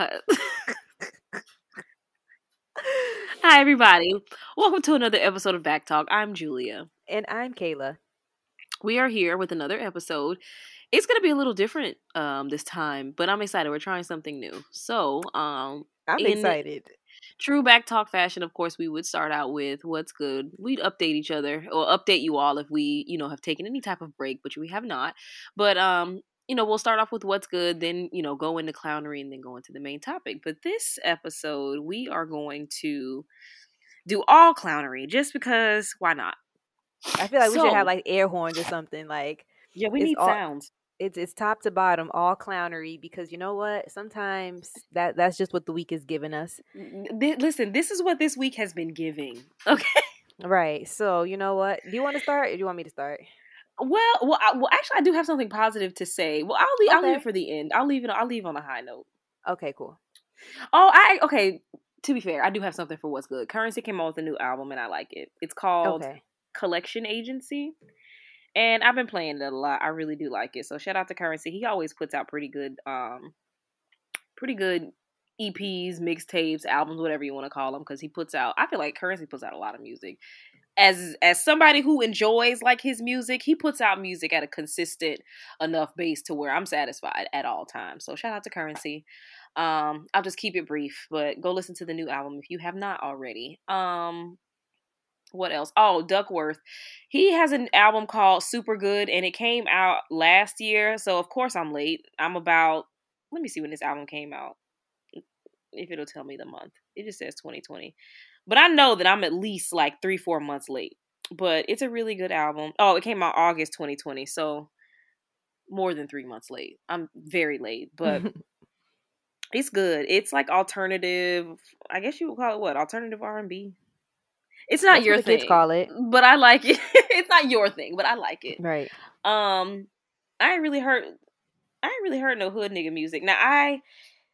God. Hi, everybody. Welcome to another episode of Back Talk. I'm Julia. And I'm Kayla. We are here with another episode. It's going to be a little different um, this time, but I'm excited. We're trying something new. So, um, I'm excited. True back talk fashion, of course, we would start out with what's good. We'd update each other or update you all if we, you know, have taken any type of break, which we have not. But um, you know, we'll start off with what's good, then, you know, go into clownery and then go into the main topic. But this episode, we are going to do all clownery just because why not? I feel like so, we should have like air horns or something. Like, yeah, we need all, sounds. It's it's top to bottom, all clownery. Because you know what? Sometimes that that's just what the week is giving us. Listen, this is what this week has been giving. Okay. Right. So you know what? Do you want to start, or do you want me to start? Well, well, I, well. Actually, I do have something positive to say. Well, I'll leave. Okay. I'll leave it for the end. I'll leave it. I'll leave on a high note. Okay, cool. Oh, I okay. To be fair, I do have something for what's good. Currency came out with a new album, and I like it. It's called okay. Collection Agency, and I've been playing it a lot. I really do like it. So shout out to Currency. He always puts out pretty good, um, pretty good EPs, mixtapes, albums, whatever you want to call them, because he puts out. I feel like Currency puts out a lot of music as as somebody who enjoys like his music, he puts out music at a consistent enough base to where I'm satisfied at all times. So shout out to Currency. Um, I'll just keep it brief, but go listen to the new album if you have not already. Um, what else? Oh, Duckwrth. He has an album called Super Good and it came out last year. So of course I'm late. I'm about let me see when this album came out. If it'll tell me the month. It just says 2020. But I know that I'm at least like three, four months late. But it's a really good album. Oh, it came out August 2020, so more than three months late. I'm very late, but it's good. It's like alternative. I guess you would call it what? Alternative R and B. It's not That's your thing. Kids call it, but I like it. it's not your thing, but I like it. Right. Um, I ain't really heard. I ain't really heard no hood nigga music. Now I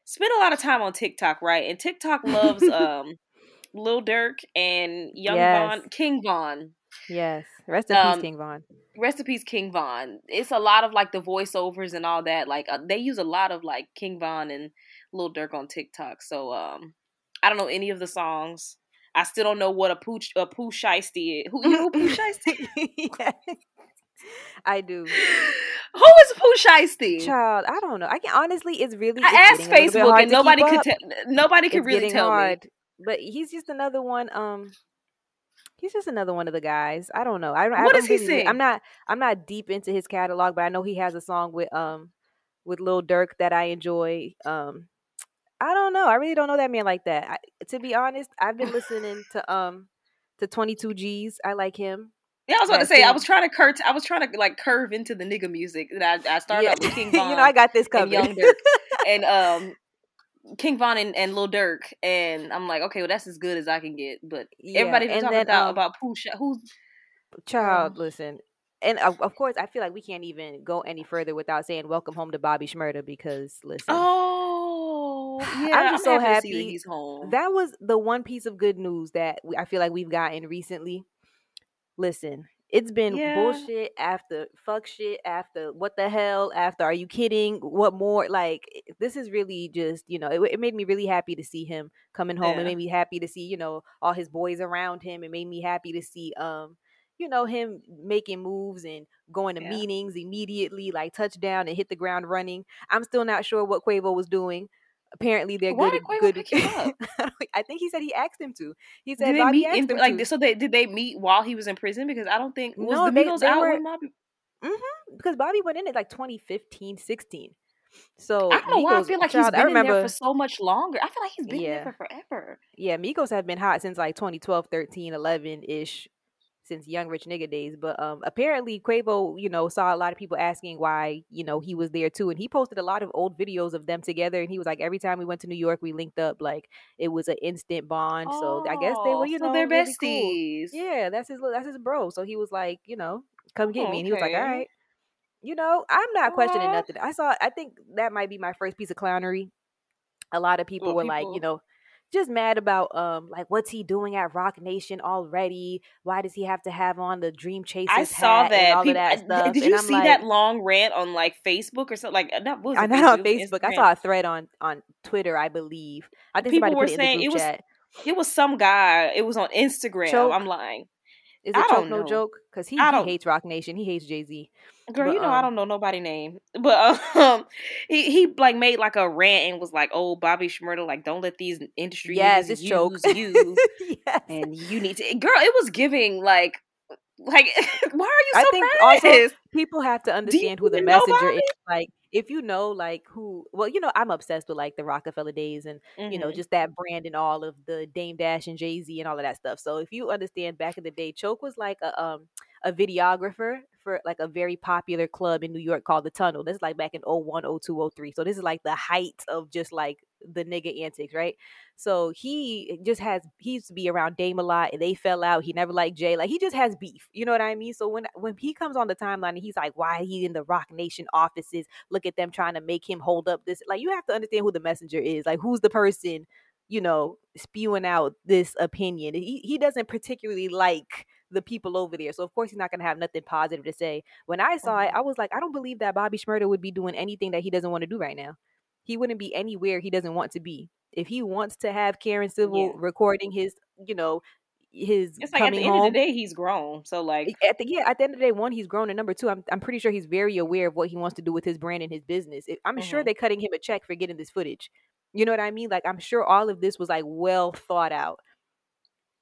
spend a lot of time on TikTok, right? And TikTok loves um Lil Durk and Young yes. Von, King Von. Yes. Rest in um, peace, King Von. Rest in peace, King Von. It's a lot of like the voiceovers and all that. Like uh, they use a lot of like King Von and Lil Durk on TikTok. So um, I don't know any of the songs. I still don't know what a pooch a pooh shiesty is. Who you know pooh shiesty? yeah. I do. Who is Pooh Shiesty? Child, I don't know. I can honestly, it's really. I asked Facebook and nobody could. tell. nobody could really tell hard. me but he's just another one. Um, he's just another one of the guys. I don't know. I, what I does he sing? I'm not. I'm not deep into his catalog, but I know he has a song with um with Lil Durk that I enjoy. Um, I don't know. I really don't know that man like that. I, to be honest, I've been listening to um to 22 G's. I like him. Yeah, I was about to say. I was trying to curve. I was trying to like curve into the nigga music. That I, I started yeah. out with King Von. you know, I got this covered. And Young Durk, and um, King Von and, and Lil Durk, and I'm like, okay, well, that's as good as I can get. But yeah, everybody's talking then, about um, about Pusha. Who's child? Um, listen, and of, of, course, I feel like we can't even go any further without saying "Welcome home to Bobby Shmurda" because listen. Oh, yeah, I'm just I'm so happy that he's home. That was the one piece of good news that I feel like we've gotten recently. Listen, it's been yeah. bullshit after fuck shit after what the hell after are you kidding? What more? Like this is really just you know it, it made me really happy to see him coming home. Yeah. It made me happy to see you know all his boys around him. It made me happy to see um you know him making moves and going to yeah. meetings immediately like touchdown and hit the ground running. I'm still not sure what Quavo was doing apparently they're Why good. Did good. I think he said he asked him to. He said did Bobby asked in, like to. so. They did they meet while he was in prison? Because I don't think was no, the Migos they, they out were, with Bobby. Mm-hmm, because Bobby went in at like 2015, 16. So I don't know Migos, why I feel like child, he's been remember, in there for so much longer. I feel like he's been yeah. there for forever. Yeah, Migos have been hot since like 2012, 13, 11 ish since Young Rich Nigga days. But um, apparently Quavo, you know, saw a lot of people asking why, you know, he was there too, and he posted a lot of old videos of them together. And he was like, every time we went to New York, we linked up. Like it was an instant bond. Oh, so I guess they were, you so know, they're really besties. Cool. Yeah, that's his that's his bro. So he was like, you know, come get me, and he was like, all right. You know, I'm not questioning nothing. I saw. I think that might be my first piece of clownery. A lot of people were people? like, you know, just mad about um like what's he doing at Roc Nation already? Why does he have to have on the Dream Chasers? I saw that. all People, of that stuff. Did you see like, that long rant on like Facebook or something? Like not was I not on Facebook. Instagram. I saw a thread on on Twitter, I believe. I think people were saying it was chat. it was some guy. It was on Instagram. Choke. I'm lying. Is it Choke No Joke? Because he, he hates Roc Nation. He hates Jay Z. Girl, but, you know um, I don't know nobody name, but um, he he like made like a rant and was like, "Oh, Bobby Shmurda, like don't let these industry yes, use you, yes. and you need to." Girl, it was giving like like why are you so I think also people have to understand who the messenger is. Like if you know like who well you know i'm obsessed with like the Roc-A-Fella days and mm-hmm. you know mm-hmm. just that brand and all of the dame dash and jay-z and all of that stuff so if you understand back in the day choke was like a um a videographer for like a very popular club in New York called the Tunnel. This is like back in 01, 02, 03. So this is like the height of just like the nigga antics, right? So he just has he used to be around Dame a lot and they fell out. He never liked Jay. Like he just has beef. You know what I mean? So when when he comes on the timeline and he's like, why he in the Roc Nation offices? Look at them trying to make him hold up this. Like you have to understand who the messenger is. Like who's the person, you know, spewing out this opinion. He he doesn't particularly like the people over there. So of course he's not gonna have nothing positive to say. When I saw it, mm-hmm. I was like, I don't believe that Bobby Shmurda would be doing anything that he doesn't want to do right now. He wouldn't be anywhere he doesn't want to be. If he wants to have Karen Civil yeah. recording his, you know, his it's like at the end home, of the day he's grown. So like at the yeah, at the end of the day, one, he's grown and number two, I'm I'm pretty sure he's very aware of what he wants to do with his brand and his business. I'm mm-hmm. sure they're cutting him a check for getting this footage. You know what I mean? Like I'm sure all of this was like well thought out.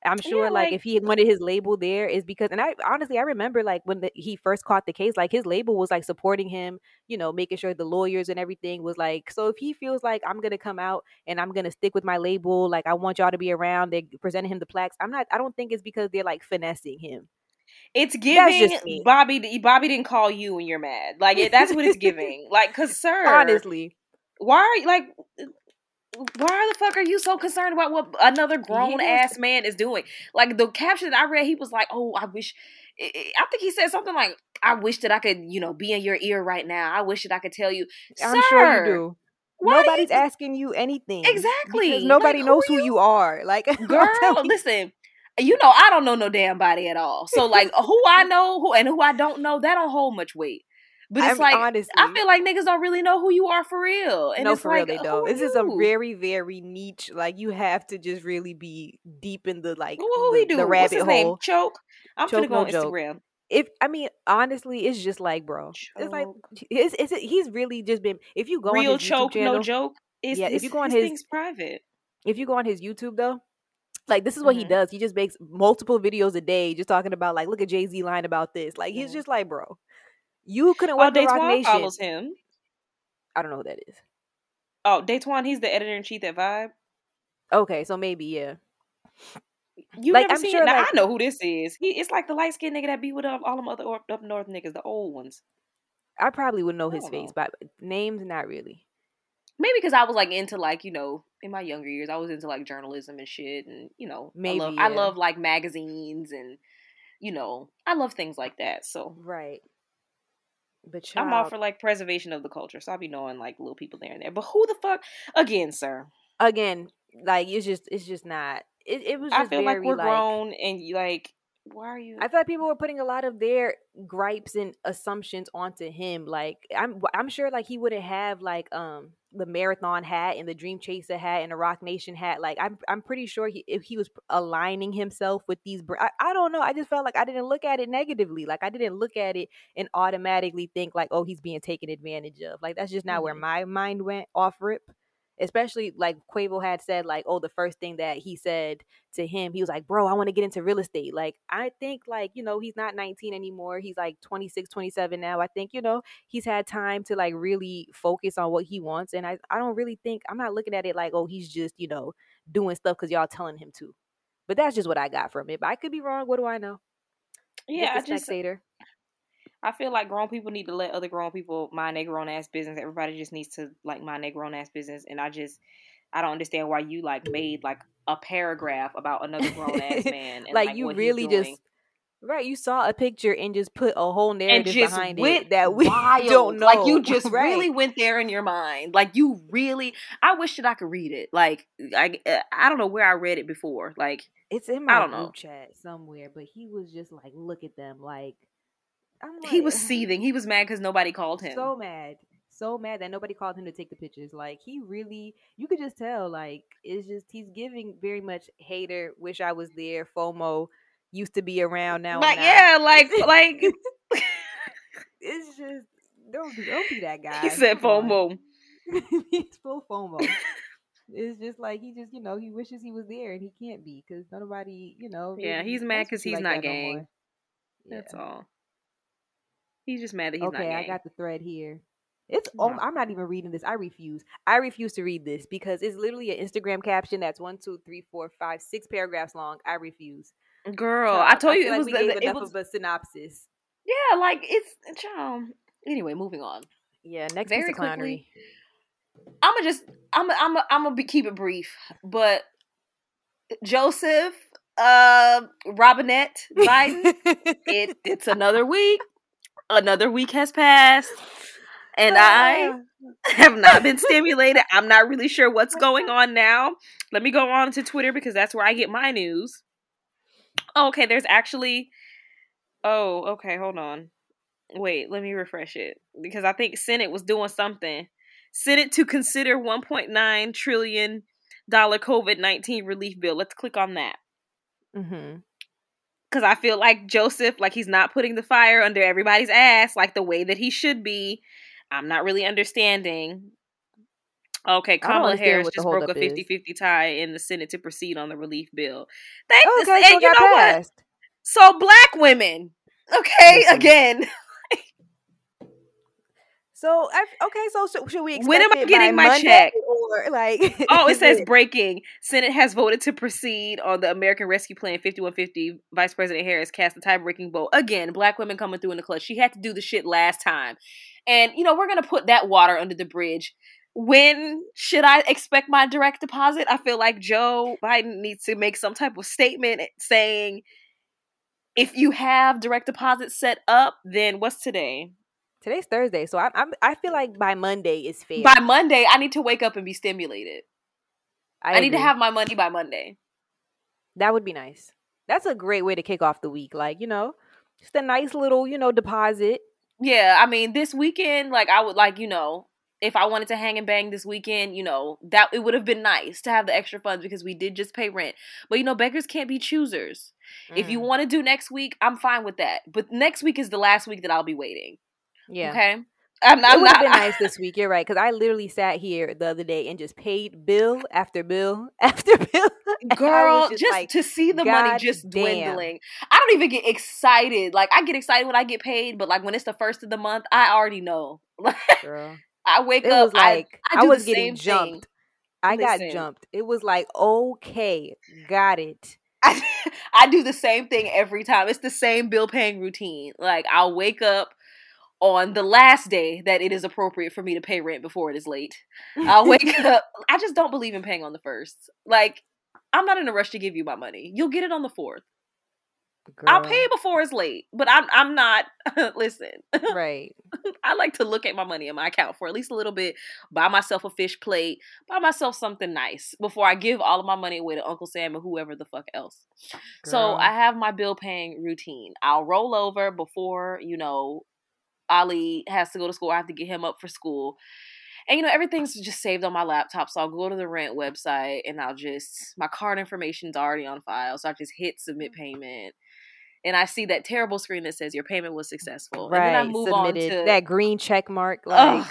I'm sure, yeah, like, like, if he wanted his label there, is because, and I honestly, I remember like when the, he first caught the case, like his label was like supporting him, you know, making sure the lawyers and everything was like. So if he feels like I'm gonna come out and I'm gonna stick with my label, like I want y'all to be around, they presented him the plaques. I'm not. I don't think it's because they're like finessing him. It's giving Bobby. Bobby didn't call you when you're mad. Like that's what it's giving. like, cause sir, honestly, why are you like? Why the fuck are you so concerned about what another grown ass man is doing? Like the caption that I read, he was like, "Oh, I wish." I think he said something like, "I wish that I could, you know, be in your ear right now. I wish that I could tell you." I'm Sir, sure you do. Nobody's you... asking you anything. Exactly. Because nobody like, knows who you... who you are. Like, girl, listen. You know, I don't know no damn body at all. So, like, who I know who and who I don't know, that don't hold much weight. But it's I'm, like honestly, I feel like niggas don't really know who you are for real. And no, for like, real they don't. This is a very, very niche. Like you have to just really be deep in the like who, the, he do? the rabbit What's his hole. Name? Choke. I'm Choke, gonna go no on joke. Instagram. If I mean honestly, it's just like bro. Choke. It's like it's, it's he's really just been. If you go real on his choke, channel, no joke. It's, yeah, if you go on his, his private. If you go on his YouTube though, like this is what mm-hmm. he does. He just makes multiple videos a day, just talking about like, look at Jay Z lying about this. Like he's mm-hmm. just like, bro, you couldn't oh, work oh, the Roc Nation. follows him. I don't know who that is. Oh, Datwon, he's the editor in chief at Vibe. Okay, so maybe yeah. You like, never I'm seen sure? Now like, I know who this is. He it's like the light skinned nigga that be with all them other up north niggas, the old ones. I probably would know his face, oh. know. but names not really. Maybe because I was like into like you know in my younger years I was into like journalism and shit and you know maybe I love, yeah. I love like magazines and you know I love things like that. So right. But child, I'm all for like preservation of the culture, so I'll be knowing like little people there and there. But who the fuck again, sir? Again, like it's just it's just not. It, it was. I feel very, like we're like, grown and like why are you I thought people were putting a lot of their gripes and assumptions onto him. Like I'm I'm sure like he wouldn't have like um the marathon hat and the dream chaser hat and the Roc Nation hat. Like I'm I'm pretty sure he if he was aligning himself with these I, I don't know. I just felt like I didn't look at it negatively. Like I didn't look at it and automatically think like, oh, he's being taken advantage of. Like that's just not mm-hmm. where my mind went off rip especially like Quavo had said, like, oh, the first thing that he said to him, he was like, bro, I want to get into real estate. Like, I think, like, you know, he's not 19 anymore. He's like 26, 27 now. I think, you know, he's had time to like really focus on what he wants. And I, I don't really think, I'm not looking at it like, oh, he's just, you know, doing stuff because y'all telling him to. But that's just what I got from it. But I could be wrong. What do I know? Yeah, just I just I feel like grown people need to let other grown people mind their grown ass business. Everybody just needs to like mind their grown ass business. And I just I don't understand why you like made like a paragraph about another grown ass man. And, like, like, you really just Right, you saw a picture and just put a whole narrative behind it that we wild. don't know. Like you just right. really went there in your mind. Like you really. I wish that I could read it. Like I, uh, I don't know where I read it before. Like it's in my group know. chat somewhere, but he was just like, "Look at them!" Like, like he was seething. He was mad because nobody called him. So mad, so mad that nobody called him to take the pictures. Like he really, you could just tell. Like it's just he's giving very much hater. Wish I was there. FOMO used to be around now. Like yeah, like like it's just don't be don't be that guy. He said FOMO. He's full FOMO. it's just like he just you know he wishes he was there and he can't be because nobody you know. Yeah, he's mad because he's like not gang. No That's all. He's just mad that he's okay, not. Okay, I got the thread here. It's no. oh, I'm not even reading this. I refuse. I refuse to read this because it's literally an Instagram caption that's one, two, three, four, five, six paragraphs long. I refuse. Girl, I told I you it like was we gave the, enough was, of a synopsis. Yeah, like it's child. Anyway, moving on. Yeah, next very quickly. I'm gonna just I'm gonna, I'm gonna, I'm gonna be, keep it brief, but Joseph, uh, Robinette Biden, it it's another week. Another week has passed, and I have not been stimulated. I'm not really sure what's going on now. Let me go on to Twitter because that's where I get my news. Oh, okay, there's actually. Oh, okay, hold on. Wait, let me refresh it because I think Senate was doing something. Senate to consider 1.9 trillion dollar COVID 19 relief bill. Let's click on that. Mm-hmm. Because I feel like Joseph, like he's not putting the fire under everybody's ass like the way that he should be. I'm not really understanding. Okay, Kamala Harris just broke a 50 50 tie in the Senate to proceed on the relief bill. Thank okay, the, so and you know passed. what? So black women, okay, Listen. again. so okay, so should we when am I getting my Monday check? Or like, oh, it says breaking. Senate has voted to proceed on the American Rescue Plan 5150. Vice President Harris cast the tie-breaking vote again. Black women coming through in the clutch. She had to do the shit last time, and you know we're gonna put that water under the bridge when should I expect my direct deposit? I feel like Joe Biden needs to make some type of statement saying if you have direct deposit set up, then what's today? Today's Thursday, so I I'm, I feel like by Monday is fair. By Monday, I need to wake up and be stimulated. I, I need to have my money by Monday. That would be nice. That's a great way to kick off the week. Like you know, just a nice little you know deposit. Yeah, I mean, this weekend, like I would like you know if I wanted to hang and bang this weekend, you know, that it would have been nice to have the extra funds because we did just pay rent. But you know, beggars can't be choosers. Mm. If you mm. want to do next week, I'm fine with that. But next week is the last week that I'll be waiting. Yeah. Okay. I'm, it would have been nice this week. You're right, because I literally sat here the other day and just paid bill after bill after bill. Girl, just, just like, to see the money just damn. dwindling. I don't even get excited. Like I get excited when I get paid, but like when it's the first of the month, I already know. Girl. I wake it up. Like I, I, I was getting jumped. Thing. I got jumped. It was like, okay, got it. I, I do the same thing every time. It's the same bill paying routine. Like I'll wake up on the last day that it is appropriate for me to pay rent before it is late. I'll wake up. I just don't believe in paying on the first. Like I'm not in a rush to give you my money. You'll get it on the fourth. Girl. I'll pay before it's late, but I'm I'm not. listen, right? I like to look at my money in my account for at least a little bit. Buy myself a fish plate. Buy myself something nice before I give all of my money away to Uncle Sam or whoever the fuck else. Girl. So I have my bill paying routine. I'll roll over before you know Ali has to go to school. I have to get him up for school. And you know, everything's just saved on my laptop. So I'll go to the rent website and I'll just my card information's already on file. So I just hit submit mm. payment and I see that terrible screen that says your payment was successful. Right. And then I move Submitted. on to that green check mark. Like Ugh.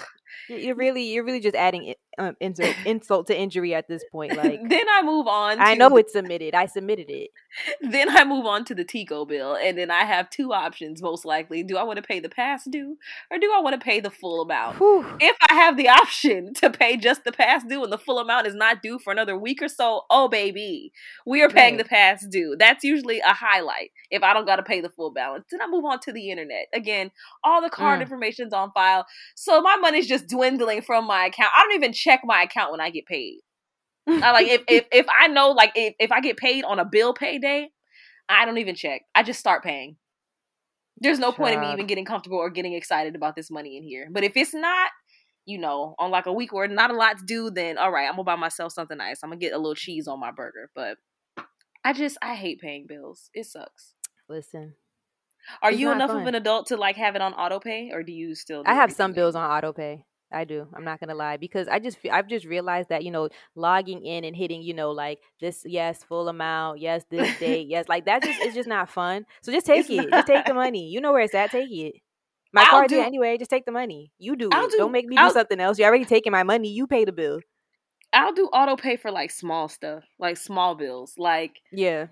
you're really you're really just adding um, insult, insult to injury at this point. Like then I move on. I know it's submitted. I submitted it. Then I move on to the Tico bill, and then I have two options. Most likely, do I want to pay the past due, or do I want to pay the full amount? Whew. If I have the option to pay just the past due, and the full amount is not due for another week or so, oh baby, we are paying the past due. That's usually a highlight. If I don't got to pay the full balance, then I move on to the internet. Again, all the card mm. information's on file, so my money's just dwindling from my account. I don't even check my account when I get paid. I like if, if if I know like if, if I get paid on a bill payday, I don't even check. I just start paying. There's no point in me even getting comfortable or getting excited about this money in here. But if it's not, you know, on like a week where not a lot to do, then all right, I'm gonna buy myself something nice. I'm gonna get a little cheese on my burger. But I just I hate paying bills. It sucks. Listen. Are you enough fun. of an adult to like have it on auto pay or do you still do I have some bills on auto pay. I do. I'm not gonna lie because I just I've just realized that you know logging in and hitting you know like this yes full amount yes this date yes like that just it's just not fun. So just take it's it. Not. Just take the money. You know where it's at. Take it. My I'll card do, anyway. Just take the money. You do I'll it. Do, Don't make me do I'll, something else. You're already taking my money. You pay the bill. I'll do auto pay for like small stuff, like small bills, like yeah.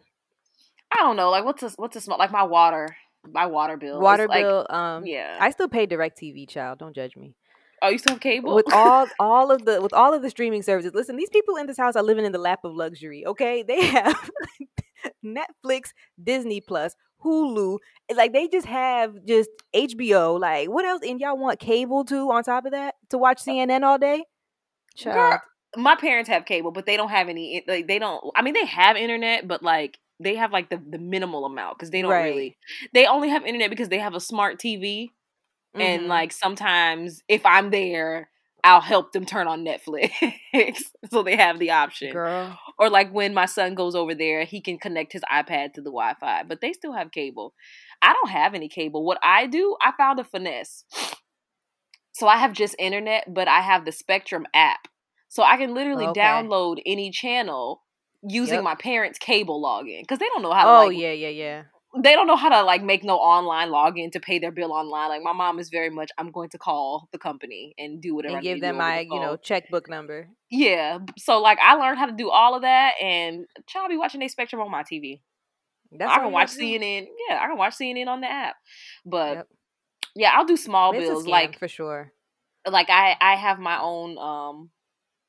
I don't know, like what's a what's a small like my water, my water bill. Water bill. um, yeah. I still pay DirecTV, child. Don't judge me. Oh, you still have cable? With all all of the with all of the streaming services. Listen, these people in this house are living in the lap of luxury. Okay, they have Netflix, Disney Plus, Hulu. Like they just have just HBO. Like what else? And y'all want cable too on top of that to watch uh, CNN all day? Child. Girl, my parents have cable, but they don't have any. Like they don't. I mean, they have internet, but like they have like the the minimal amount because they don't right. really. They only have internet because they have a smart TV Mm-hmm. And like sometimes if I'm there, I'll help them turn on Netflix. so they have the option. Girl. Or like when my son goes over there, he can connect his iPad to the Wi Fi, but they still have cable. I don't have any cable. What I do, I found a finesse. So I have just internet, but I have the Spectrum app. So I can literally okay. download any channel using yep. my parents' cable login because they don't know how to. Oh like, yeah, yeah, yeah they don't know how to like make no online login to pay their bill online. Like my mom is very much, I'm going to call the company and do whatever. And give them my, the you know, checkbook number. Yeah. So like I learned how to do all of that, and child be watching a Spectrum on my TV. That's I can watch CNN. Yeah, I can watch CNN on the app. But yep. yeah, I'll do small it's bills like for sure. Like I I have my own um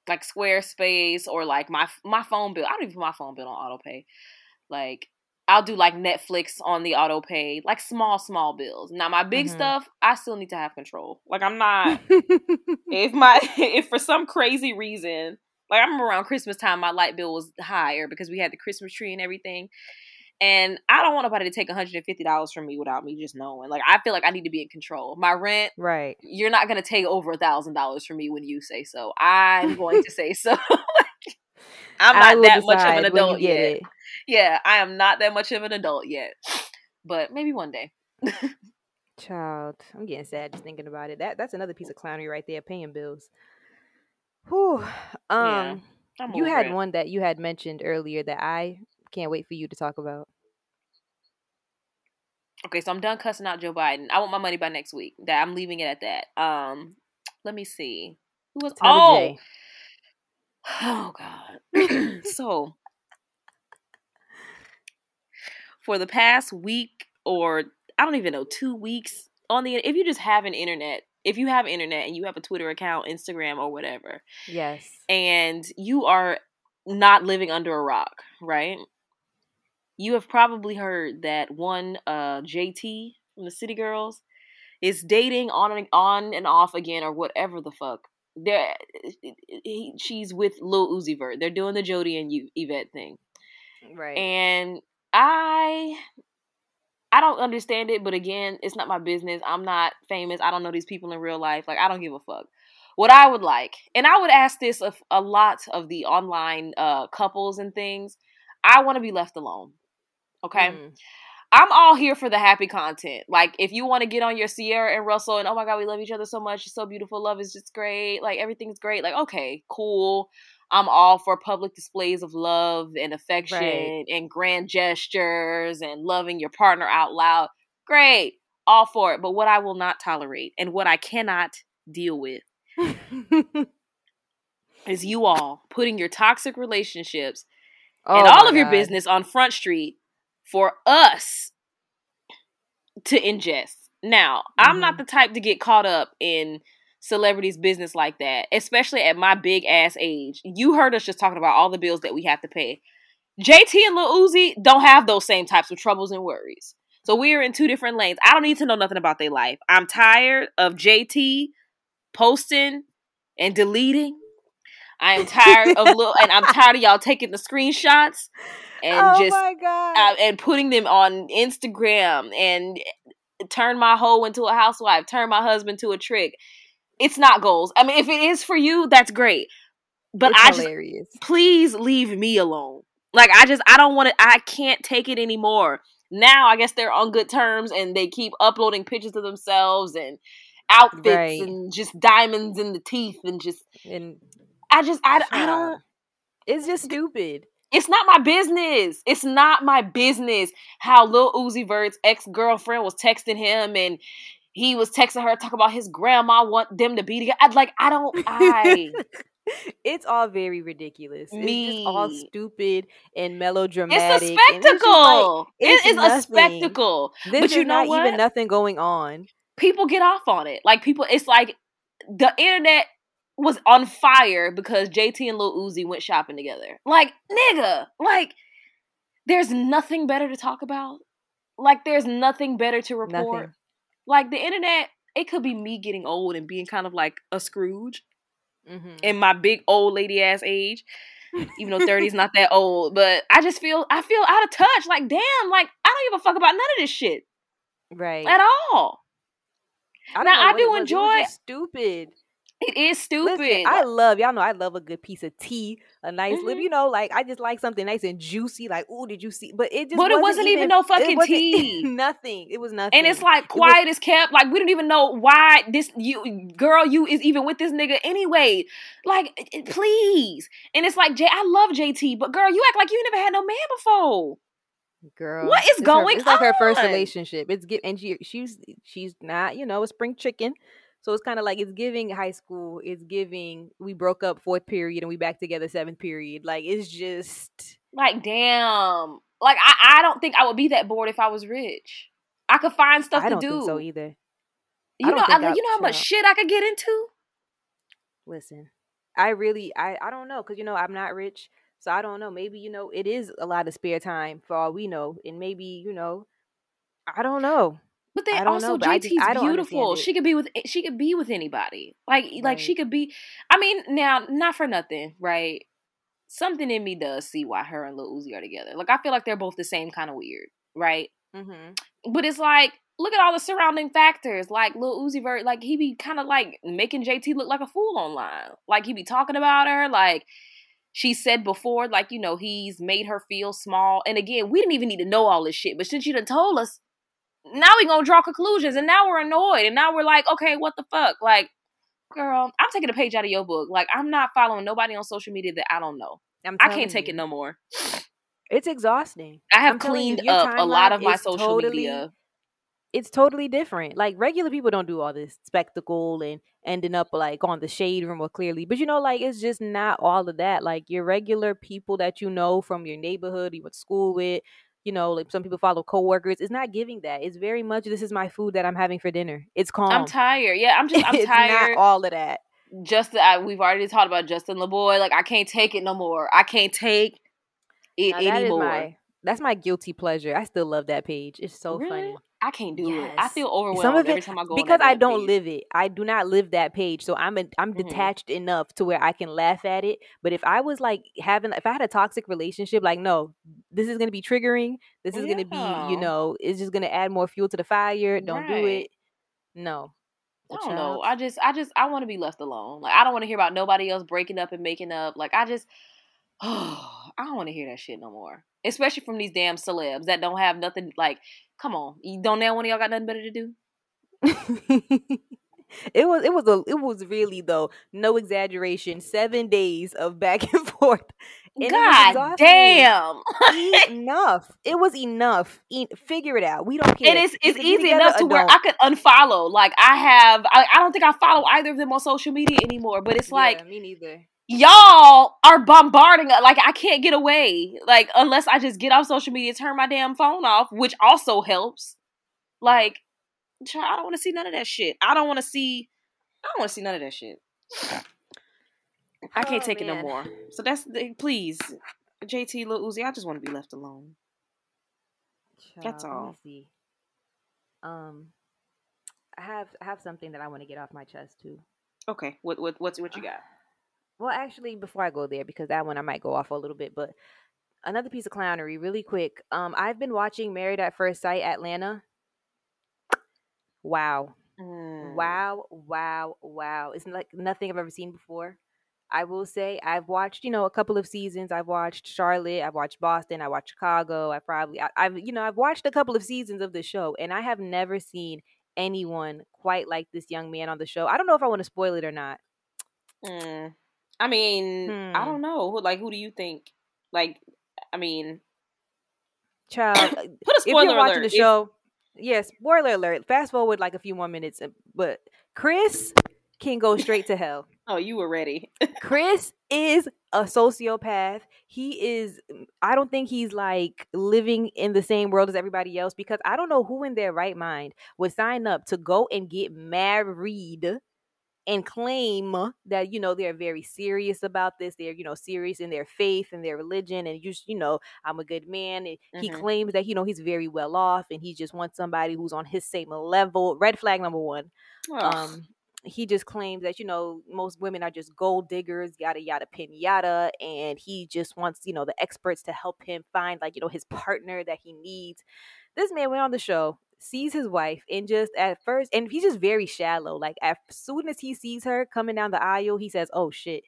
like Squarespace or like my my phone bill. I don't even put my phone bill on auto pay. Like I'll do like Netflix on the auto pay, like small, small bills. Now my big mm-hmm. stuff, I still need to have control. Like I'm not if my if for some crazy reason, like I remember around Christmas time my light bill was higher because we had the Christmas tree and everything. And I don't want nobody to take $150 from me without me just knowing. Like I feel like I need to be in control. My rent, right. You're not gonna take over a thousand dollars from me when you say so. I'm going to say so. I'm not that much of an adult yet. It yeah, I am not that much of an adult yet, but maybe one day. Child, I'm getting sad just thinking about it. That that's another piece of clownery right there, paying bills. Whew. Um, yeah, you had it. one that you had mentioned earlier that I can't wait for you to talk about. Okay, so I'm done cussing out Joe Biden. I want my money by next week. That I'm leaving it at that. Um, let me see. Who was? Oh, oh God. so for the past week or I don't even know, two weeks on the if you just have an internet, if you have internet and you have a Twitter account, Instagram or whatever. Yes. And you are not living under a rock, right? You have probably heard that one uh JT from the City Girls is dating on and on and off again or whatever the fuck. There, she's with Lil Uzi Vert. They're doing the Jody and Yvette thing, right? And I I don't understand it, but again, it's not my business. I'm not famous. I don't know these people in real life. Like I don't give a fuck. What I would like, and I would ask this of a lot of the online uh, couples and things. I want to be left alone. Okay. Mm. I'm all here for the happy content. Like, if you want to get on your Ciara and Russell and oh my god, we love each other so much, it's so beautiful, love is just great, like everything's great. Like, okay, cool. I'm all for public displays of love and affection right. and grand gestures and loving your partner out loud. Great. All for it. But what I will not tolerate and what I cannot deal with is you all putting your toxic relationships oh and all of God. your business on Front Street for us to ingest. Now, mm-hmm. I'm not mm-hmm. the type to get caught up in celebrities' business like that, especially at my big ass age. You heard us just talking about all the bills that we have to pay. JT and Lil Uzi don't have those same types of troubles and worries. So we are in two different lanes. I don't need to know nothing about their life. I'm tired of JT posting and deleting. I am tired of little, and I'm tired of y'all taking the screenshots and oh just uh, and putting them on Instagram and turn my hoe into a housewife, turn my husband to a trick. It's not goals. I mean, if it is for you, that's great. But it's I hilarious. just please leave me alone. Like I just I don't want to. I can't take it anymore. Now I guess they're on good terms and they keep uploading pictures of themselves and outfits right. and just diamonds in the teeth and just and I just I, I don't. It's just stupid. It's not my business. It's not my business how Lil Uzi Vert's ex girlfriend was texting him and he was texting her talking about his grandma want them to be together. I'd like I don't I it's all very ridiculous. Me. It's just all stupid and melodramatic. It's a spectacle. It's like, it is a spectacle. This but you know not what? even nothing going on. People get off on it. Like people, it's like the internet was on fire because JT and Lil Uzi went shopping together. Like, nigga, like, there's nothing better to talk about. Like, there's nothing better to report. Nothing. Like, the internet, it could be me getting old and being kind of like a Scrooge mm-hmm. in my big old lady ass age. Even though 30 is not that old, but I just feel I feel out of touch. Like, damn, like I don't give a fuck about none of this shit. Right. At all. I now I do enjoy stupid. It is stupid. Listen, I love y'all know I love a good piece of tea, a nice mm-hmm. little, you know, like I just like something nice and juicy. Like, oh, did you see? But it just, but it wasn't, wasn't even, no fucking tea. nothing. It was nothing. And it's like quiet as kept. Like we don't even know why this you girl you is even with this nigga anyway. Like, please. And it's like Jay, I love JT, but girl, you act like you never had no man before. Girl, what is going her, it's on? Like her first relationship. It's get and she she's she's not you know a spring chicken. So it's kind of like it's giving high school. It's giving we broke up fourth period and we back together seventh period. Like it's just like damn. Like I, I don't think I would be that bored if I was rich. I could find stuff I to do. so either. You know, I, you know how much shit I could get into. Listen, I really, I, I don't know, cause you know I'm not rich, so I don't know. Maybe you know it is a lot of spare time for all we know, and maybe you know, I don't know. But they also know, JT's just, beautiful. She could be with she could be with anybody. Like right. like she could be. I mean, now not for nothing, right? Something in me does see why her and Lil Uzi are together. Like I feel like they're both the same kind of weird, right? Mm-hmm. But it's like look at all the surrounding factors. Like Lil Uzi Vert, like he be kind of like making JT look like a fool online. Like he be talking about her, like she said before, like, you know, he's made her feel small. And again, we didn't even need to know all this shit. But since you done told us, now we gonna draw conclusions and now we're annoyed and now we're like okay what the fuck? Like girl i'm taking a page out of your book. Like i'm not following nobody on social media that i don't know. I can't take you. it no more. It's exhausting. I have I'm cleaned you, up a lot of my social totally, media. it's totally different. Like regular people don't do all this spectacle and ending up like on the shade room or clearly but you know like it's just not all of that. Like your regular people that you know from your neighborhood you went to school with you know, like some people follow coworkers. It's not giving that. It's very much this is my food that I'm having for dinner. It's calm. I'm tired. Yeah, I'm just I'm it's tired. Not all of that. Just I, we've already talked about Justin Laboy. Like I can't take it no more. I can't take it now, that anymore. My, that's my guilty pleasure. I still love that page. It's so really? funny. I can't do yes. it. I feel overwhelmed Some of it, every time I go because I don't page. live it. I do not live that page, so I'm a, I'm mm-hmm. detached enough to where I can laugh at it. But if I was like having, if I had a toxic relationship, like no, this is gonna be triggering. This is yeah. gonna be, you know, it's just gonna add more fuel to the fire. Don't right. do it. No. I don't know. I just, I just, I want to be left alone. Like I don't want to hear about nobody else breaking up and making up. Like I just, oh, I don't want to hear that shit no more. Especially from these damn celebs that don't have nothing like Come on, you don't now one of y'all got nothing better to do? it was it was a it was really though no exaggeration seven days of back and forth. And God damn! enough. It was enough. E- figure it out. We don't care. It is. It's easy enough to where I could unfollow. Like I have. I, I, don't think I follow either of them on social media anymore. But it's like yeah, me neither y'all are bombarding like I can't get away. Like unless I just get off social media turn my damn phone off which also helps. Like I don't want to see none of that shit. I don't want to see I don't want to see none of that shit. I can't oh, take man. it no more. So that's the, please JT Lil Uzi I just want to be left alone. Child, that's all. um I have I have something that I want to get off my chest too. Okay what what what's what you got well, actually, before I go there, because that one I might go off a little bit, but another piece of clownery, really quick. Um, I've been watching Married at First Sight Atlanta. Wow. Mm. Wow, wow, wow. It's like nothing I've ever seen before. I will say I've watched, you know, a couple of seasons. I've watched Charlotte, I've watched Boston, I watched Chicago. I probably I, have you know, I've watched a couple of seasons of the show and I have never seen anyone quite like this young man on the show. I don't know if I want to spoil it or not. Mm. I mean, hmm. I don't know. Like who do you think? Like I mean, child, uh, put a spoiler if you're watching alert. the show, if... yes, spoiler alert. Fast forward like a few more minutes, uh, but Chris can go straight to hell. Oh, you were ready. Chris is a sociopath. He is mm, I don't think he's like living in the same world as everybody else because I don't know who in their right mind would sign up to go and get married and claim that you know they're very serious about this they're you know serious in their faith and their religion and you you know i'm a good man and mm-hmm. he claims that you know he's very well off and he just wants somebody who's on his same level red flag number one. Um he just claims that you know most women are just gold diggers yada yada pinata and he just wants you know the experts to help him find like you know his partner that he needs. This man went on the show sees his wife and just at first and he's just very shallow like as soon as he sees her coming down the aisle he says oh shit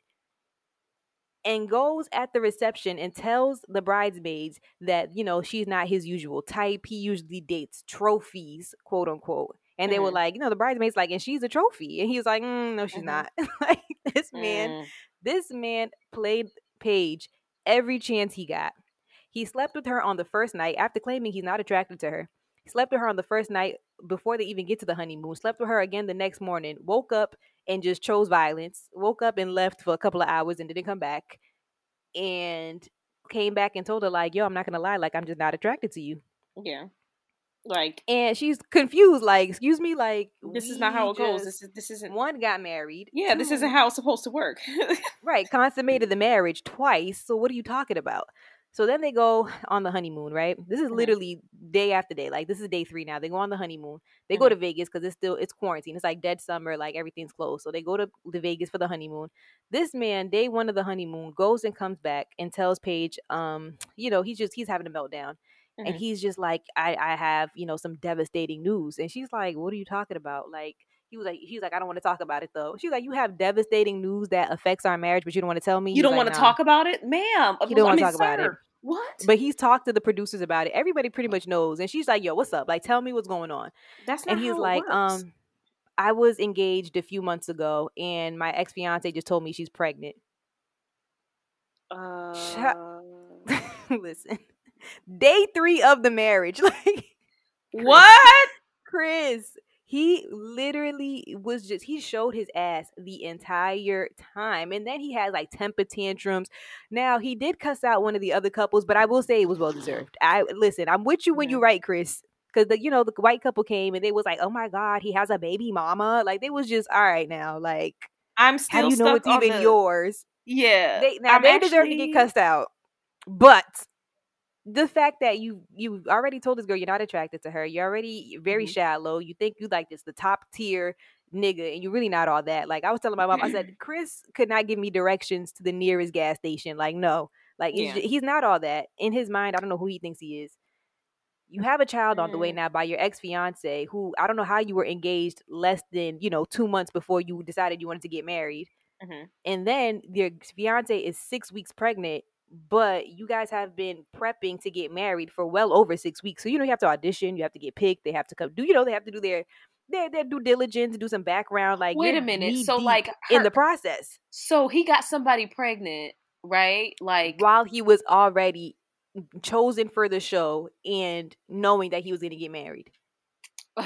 and goes at the reception and tells the bridesmaids that you know she's not his usual type he usually dates trophies quote unquote and they mm-hmm. were like, you know, the bridesmaids like, and she's a trophy. And he was like, mm, no, she's mm-hmm. not. like this man, mm. this man played Paige every chance he got. He slept with her on the first night after claiming he's not attracted to her. Slept with her on the first night before they even get to the honeymoon. Slept with her again the next morning. Woke up and just chose violence. Woke up and left for a couple of hours and didn't come back. And came back and told her like, "Yo, I'm not gonna lie. Like, I'm just not attracted to you." Yeah. Like, and she's confused. Like, excuse me, like this is not how it goes. This is this isn't one got married. Yeah, two, this isn't how it's supposed to work. right, consummated the marriage twice. So what are you talking about? So then they go on the honeymoon, right? This is mm-hmm. literally day after day. Like this is day three now. They go on the honeymoon. They mm-hmm. go to Vegas because it's still it's quarantine. It's like dead summer, like everything's closed. So they go to the Vegas for the honeymoon. This man, day one of the honeymoon, goes and comes back and tells Paige, um, you know, he's just he's having a meltdown. Mm-hmm. And he's just like, I, I have, you know, some devastating news. And she's like, What are you talking about? Like, he was like, he's like, I don't want to talk about it though. She's like, you have devastating news that affects our marriage, but you don't want to tell me. You don't like, want to nah. talk about it, ma'am. You don't want to talk sir. about it. What? But he's talked to the producers about it. Everybody pretty much knows. And she's like, Yo, what's up? Like, tell me what's going on. That's not. and he's like, works. um, I was engaged a few months ago, and my ex fiance just told me she's pregnant. Uh... Listen, day three of the marriage. Like what? Chris, he literally was just he showed his ass the entire time and then he had like temper tantrums. Now he did cuss out one of the other couples but i will say it was well deserved i listen i'm with you when you write chris because the you know the white couple came and they was like oh my god he has a baby mama? Like they was just all right now like i'm still how do you know it's even the... yours? Yeah they, now I'm they actually... deserve to get cussed out but the fact that you you already told this girl you're not attracted to her, you're already very mm-hmm. shallow. You think you like this the top tier nigga, and you're really not all that. Like I was telling my mom, I said Chris could not give me directions to the nearest gas station. Like no, like yeah. he's not all that in his mind. I don't know who he thinks he is. You have a child on the way mm-hmm. now by your ex fiance, who I don't know how you were engaged less than you know two months before you decided you wanted to get married, mm-hmm. and then your fiance is six weeks pregnant but you guys have been prepping to get married for well over six weeks. So you know you have to audition, you have to get picked, they have to come do you know they have to do their their their due diligence, do some background. Like wait a minute, so like her, in the process, so he got somebody pregnant, right? Like while he was already chosen for the show and knowing that he was going to get married.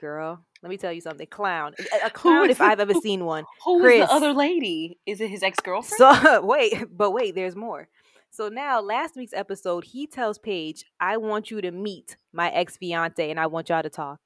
Girl, let me tell you something. Clown, a, clown if I've ever seen one. Who Chris. the other lady? Is it his ex girlfriend? So wait, but wait, there's more. So now, last week's episode, he tells Paige, "I want you to meet my ex fiance, and I want y'all to talk."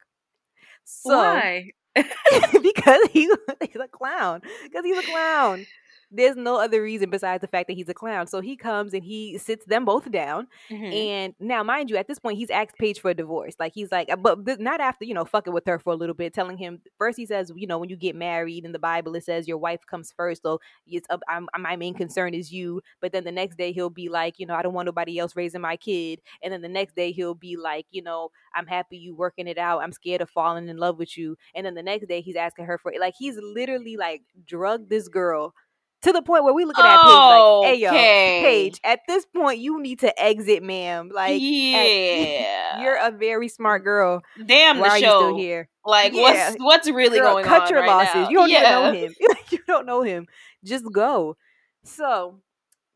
So, Why? because he, he's a clown. Because he's a clown. There's no other reason besides the fact that he's a clown. So he comes and he sits them both down. Mm-hmm. And now, mind you, at this point, he's asked Paige for a divorce. Like he's like, but not after you know fucking with her for a little bit, telling him first he says, you know, when you get married in the Bible it says your wife comes first, so it's uh, I'm, my main concern is you. But then the next day he'll be like, you know, I don't want nobody else raising my kid. And then the next day he'll be like, you know, I'm happy you working it out. I'm scared of falling in love with you. And then the next day he's asking her for it. Like he's literally like drugged this girl to the point where we looking at Paige like, hey yo, Paige, at this point you need to exit, ma'am. Like, yeah, at, you're a very smart girl. Damn, Why the show. still here? Like, yeah. what's what's really girl, going cut on? Cut your right losses. Now? You don't yeah. know him. you don't know him. Just go. So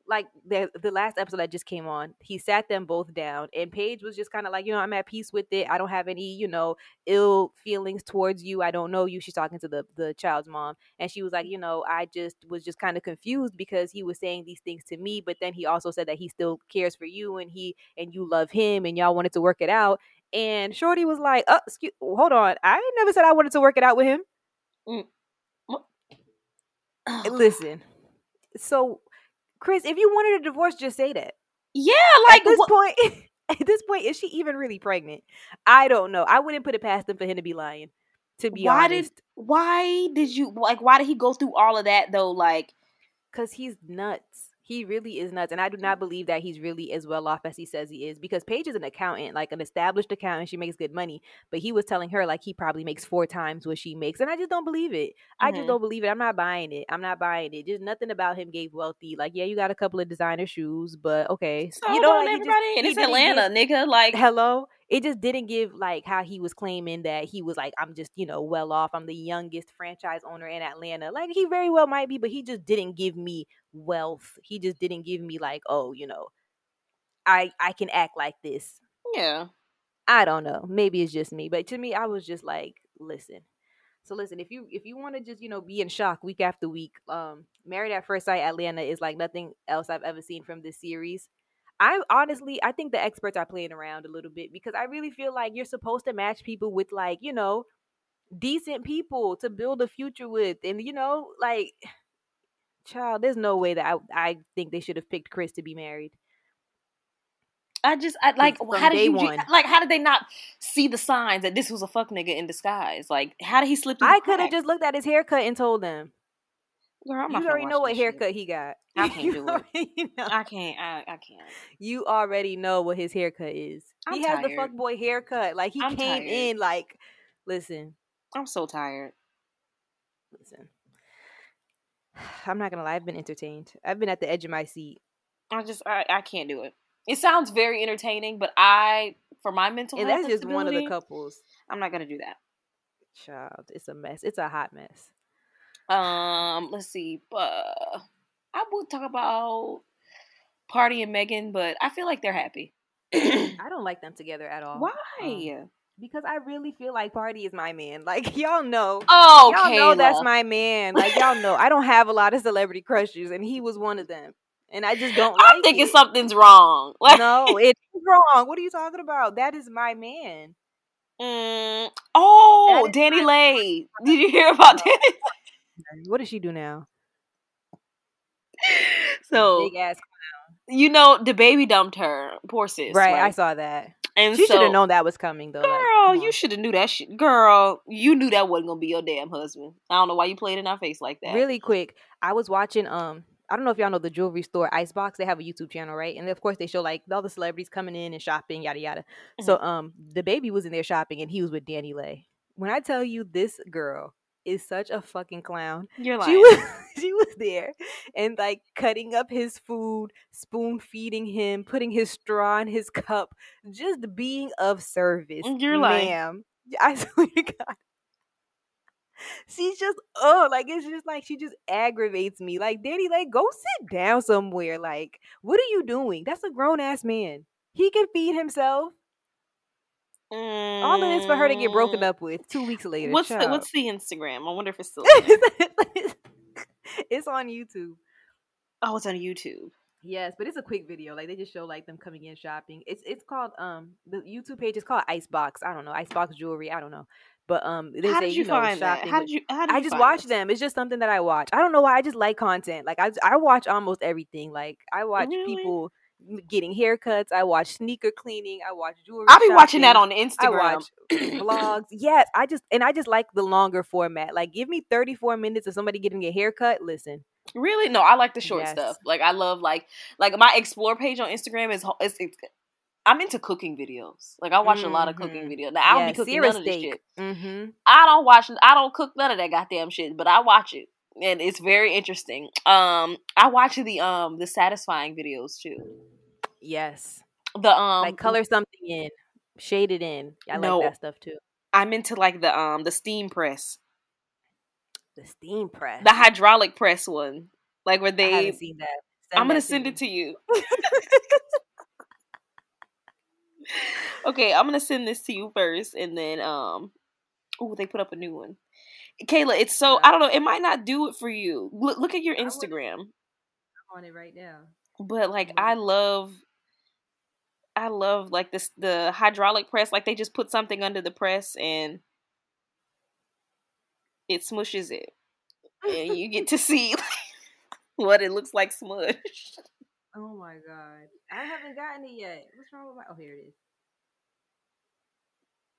like the the last episode that just came on, he sat them both down, and Paige was just kind of like, you know, I'm at peace with it. I don't have any, you know, ill feelings towards you. I don't know you. She's talking to the the child's mom, and she was like, you know, I just was just kind of confused because he was saying these things to me, but then he also said that he still cares for you, and he and you love him, and y'all wanted to work it out. And Shorty was like, "Oh, excuse, hold on, I never said I wanted to work it out with him." Mm. Listen, so Chris, if you wanted a divorce, just say that. Yeah, like at this wh- point, at this point, is she even really pregnant? I don't know. I wouldn't put it past him for him to be lying. To be why honest, did why did you like? Why did he go through all of that though? Like, because he's nuts he really is nuts and i do not believe that he's really as well off as he says he is because paige is an accountant like an established accountant she makes good money but he was telling her like he probably makes four times what she makes and i just don't believe it mm-hmm. i just mm-hmm. don't believe it i'm not buying it i'm not buying it just nothing about him gave wealthy like yeah you got a couple of designer shoes but okay so you know like, everybody just, it's atlanta nigga like hello it just didn't give like how he was claiming that he was like i'm just you know well off. I'm the youngest franchise owner in atlanta. Like he very well might be but he just didn't give me wealth. He just didn't give me like oh you know i i can act like this. Yeah. I don't know. Maybe it's just me but to me i was just like listen. So listen if you if you want to just you know be in shock week after week um married at first sight atlanta is like nothing else i've ever seen from this series I honestly, I think the experts are playing around a little bit because I really feel like you're supposed to match people with like, you know, decent people to build a future with. And you know, like child, there's no way that I I think they should have picked Chris to be married. I just I like how did you one. like how did they not see the signs that this was a fuck nigga in disguise? Like how did he slip? I could have just looked at his haircut and told them. Girl, you already know what haircut shit. he got. I can't do it. Know. I can't. I, I can't. You already know what his haircut is. I'm he tired. has the fuck boy haircut. Like he I'm came tired. in like, listen. I'm so tired. Listen. I'm not gonna lie. I've been entertained. I've been at the edge of my seat. I just I, I can't do it. It sounds very entertaining, but I for my mental and that's just one of the couples. I'm not gonna do that. Child, it's a mess. It's a hot mess. Um, let's see. Uh, I would talk about Pardi and Megan, but I feel like they're happy. I don't like them together at all. Why? Um, because I really feel like Pardi is my man. Like y'all know. Oh, y'all Kayla. know that's my man. Like y'all know. I don't have a lot of celebrity crushes, and he was one of them. And I just don't. I'm like thinking it. something's wrong. What? No, it's wrong. What are you talking about? That is my man. Mm. Oh, DaniLeigh. Did you hear about Dani? What does she do now? So big ass clown. You know, DaBaby dumped her. Poor sis. Right, right? I saw that. And she so, should have known that was coming, though. Girl, like, you should have knew that shit. Girl, you knew that wasn't gonna be your damn husband. I don't know why you played in our face like that. Really quick, I was watching. Um, I don't know if y'all know the jewelry store Icebox. They have a YouTube channel, right? And of course, they show like all the celebrities coming in and shopping, yada yada. Mm-hmm. So, um, DaBaby was in there shopping, and he was with DaniLeigh. When I tell you, this girl is such a fucking clown. You're lying. She was, she was there and like cutting up his food, spoon feeding him, putting his straw in his cup, just being of service. Mm, you're lying. Ma'am. I swear to God. She's just oh, like it's just like she just aggravates me. Like, Daddy, like go sit down somewhere. Like, what are you doing? That's a grown ass man. He can feed himself. Mm. All of this for her to get broken mm. up with two weeks later. What's the What's the Instagram? I wonder if it's still. it's on YouTube. Oh, it's on YouTube. Yes, but it's a quick video. Like they just show like them coming in shopping. It's it's called um the YouTube page is called Icebox. I don't know Icebox Jewelry. I don't know, But um, they how say you, you know, find shopping. That? How did you? How did I just watch them. It's just something that I watch. I don't know why. I just like content. Like I, I watch almost everything. Like I watch really? people getting haircuts. I watch sneaker cleaning. I watch jewelry. I'll be shopping. watching that on Instagram. I watch vlogs. Yes, I just and I just like the longer format. Like give me 34 minutes of somebody getting a haircut. Listen. Really? No, I like the short yes. stuff. Like I love like like my explore page on Instagram is it's, it's I'm into cooking videos. Like I watch mm-hmm. a lot of cooking mm-hmm. videos. Now I don't yeah, be cooking none of this shit. Mm-hmm. I don't watch. I don't cook none of that goddamn shit. But I watch it, and it's very interesting. Um, I watch the um the satisfying videos too. Yes. The um like color something in, shade it in. I no, like that stuff too. I'm into like the um the steam press. The steam press. The hydraulic press one. Like where they I haven't seen that. Send I'm gonna send me. it to you. okay, I'm gonna send this to you first, and then um, oh, they put up a new one. Kayla, it's so I don't know. It might not do it for you. Look, look at your Instagram. I'm on it right now. But like, I love, I love like this the hydraulic press. Like they just put something under the press and it smushes it, and you get to see what it looks like smushed. Oh my god. I haven't gotten it yet. What's wrong with my Oh here it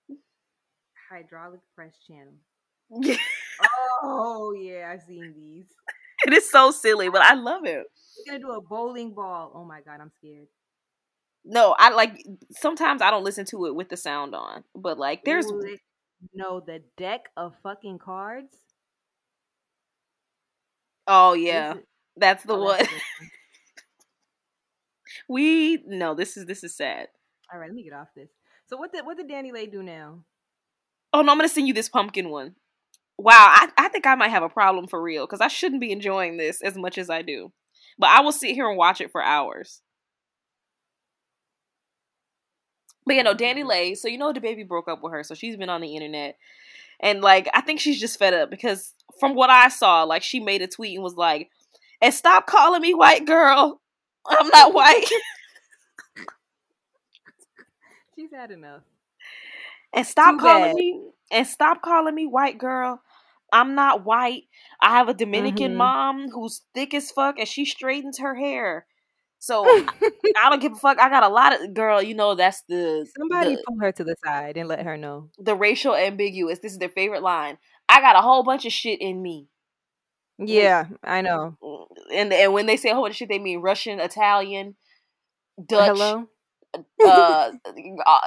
is. Hydraulic press channel. Yeah. oh yeah, I've seen these. It is so silly, but I love it. We're gonna do a bowling ball. Oh my god, I'm scared. No, I like sometimes I don't listen to it with the sound on, but like there's Ooh, no the deck of fucking cards. Oh yeah, that's the oh, one. That's we no, this is this is sad. All right, let me get off this. So what did what did DaniLeigh do now? Oh no, I'm gonna send you this pumpkin one. Wow, I, I think I might have a problem for real because I shouldn't be enjoying this as much as I do. But I will sit here and watch it for hours. But you know, Danny mm-hmm. Lay, So you know DaBaby broke up with her, so she's been on the internet, and like I think she's just fed up because from what I saw, like she made a tweet and was like, "And stop calling me white girl. I'm not white. She's had enough. And stop Too calling bad. me and stop calling me white girl. I'm not white. I have a Dominican mm-hmm. mom who's thick as fuck and she straightens her hair. So I don't give a fuck. I got a lot of girl, you know, that's the somebody the, pull her to the side and let her know. The racial ambiguous. This is their favorite line. I got a whole bunch of shit in me. Yeah, I know. And and when they say a whole bunch of shit, they mean Russian, Italian, Dutch, Hello? uh, uh,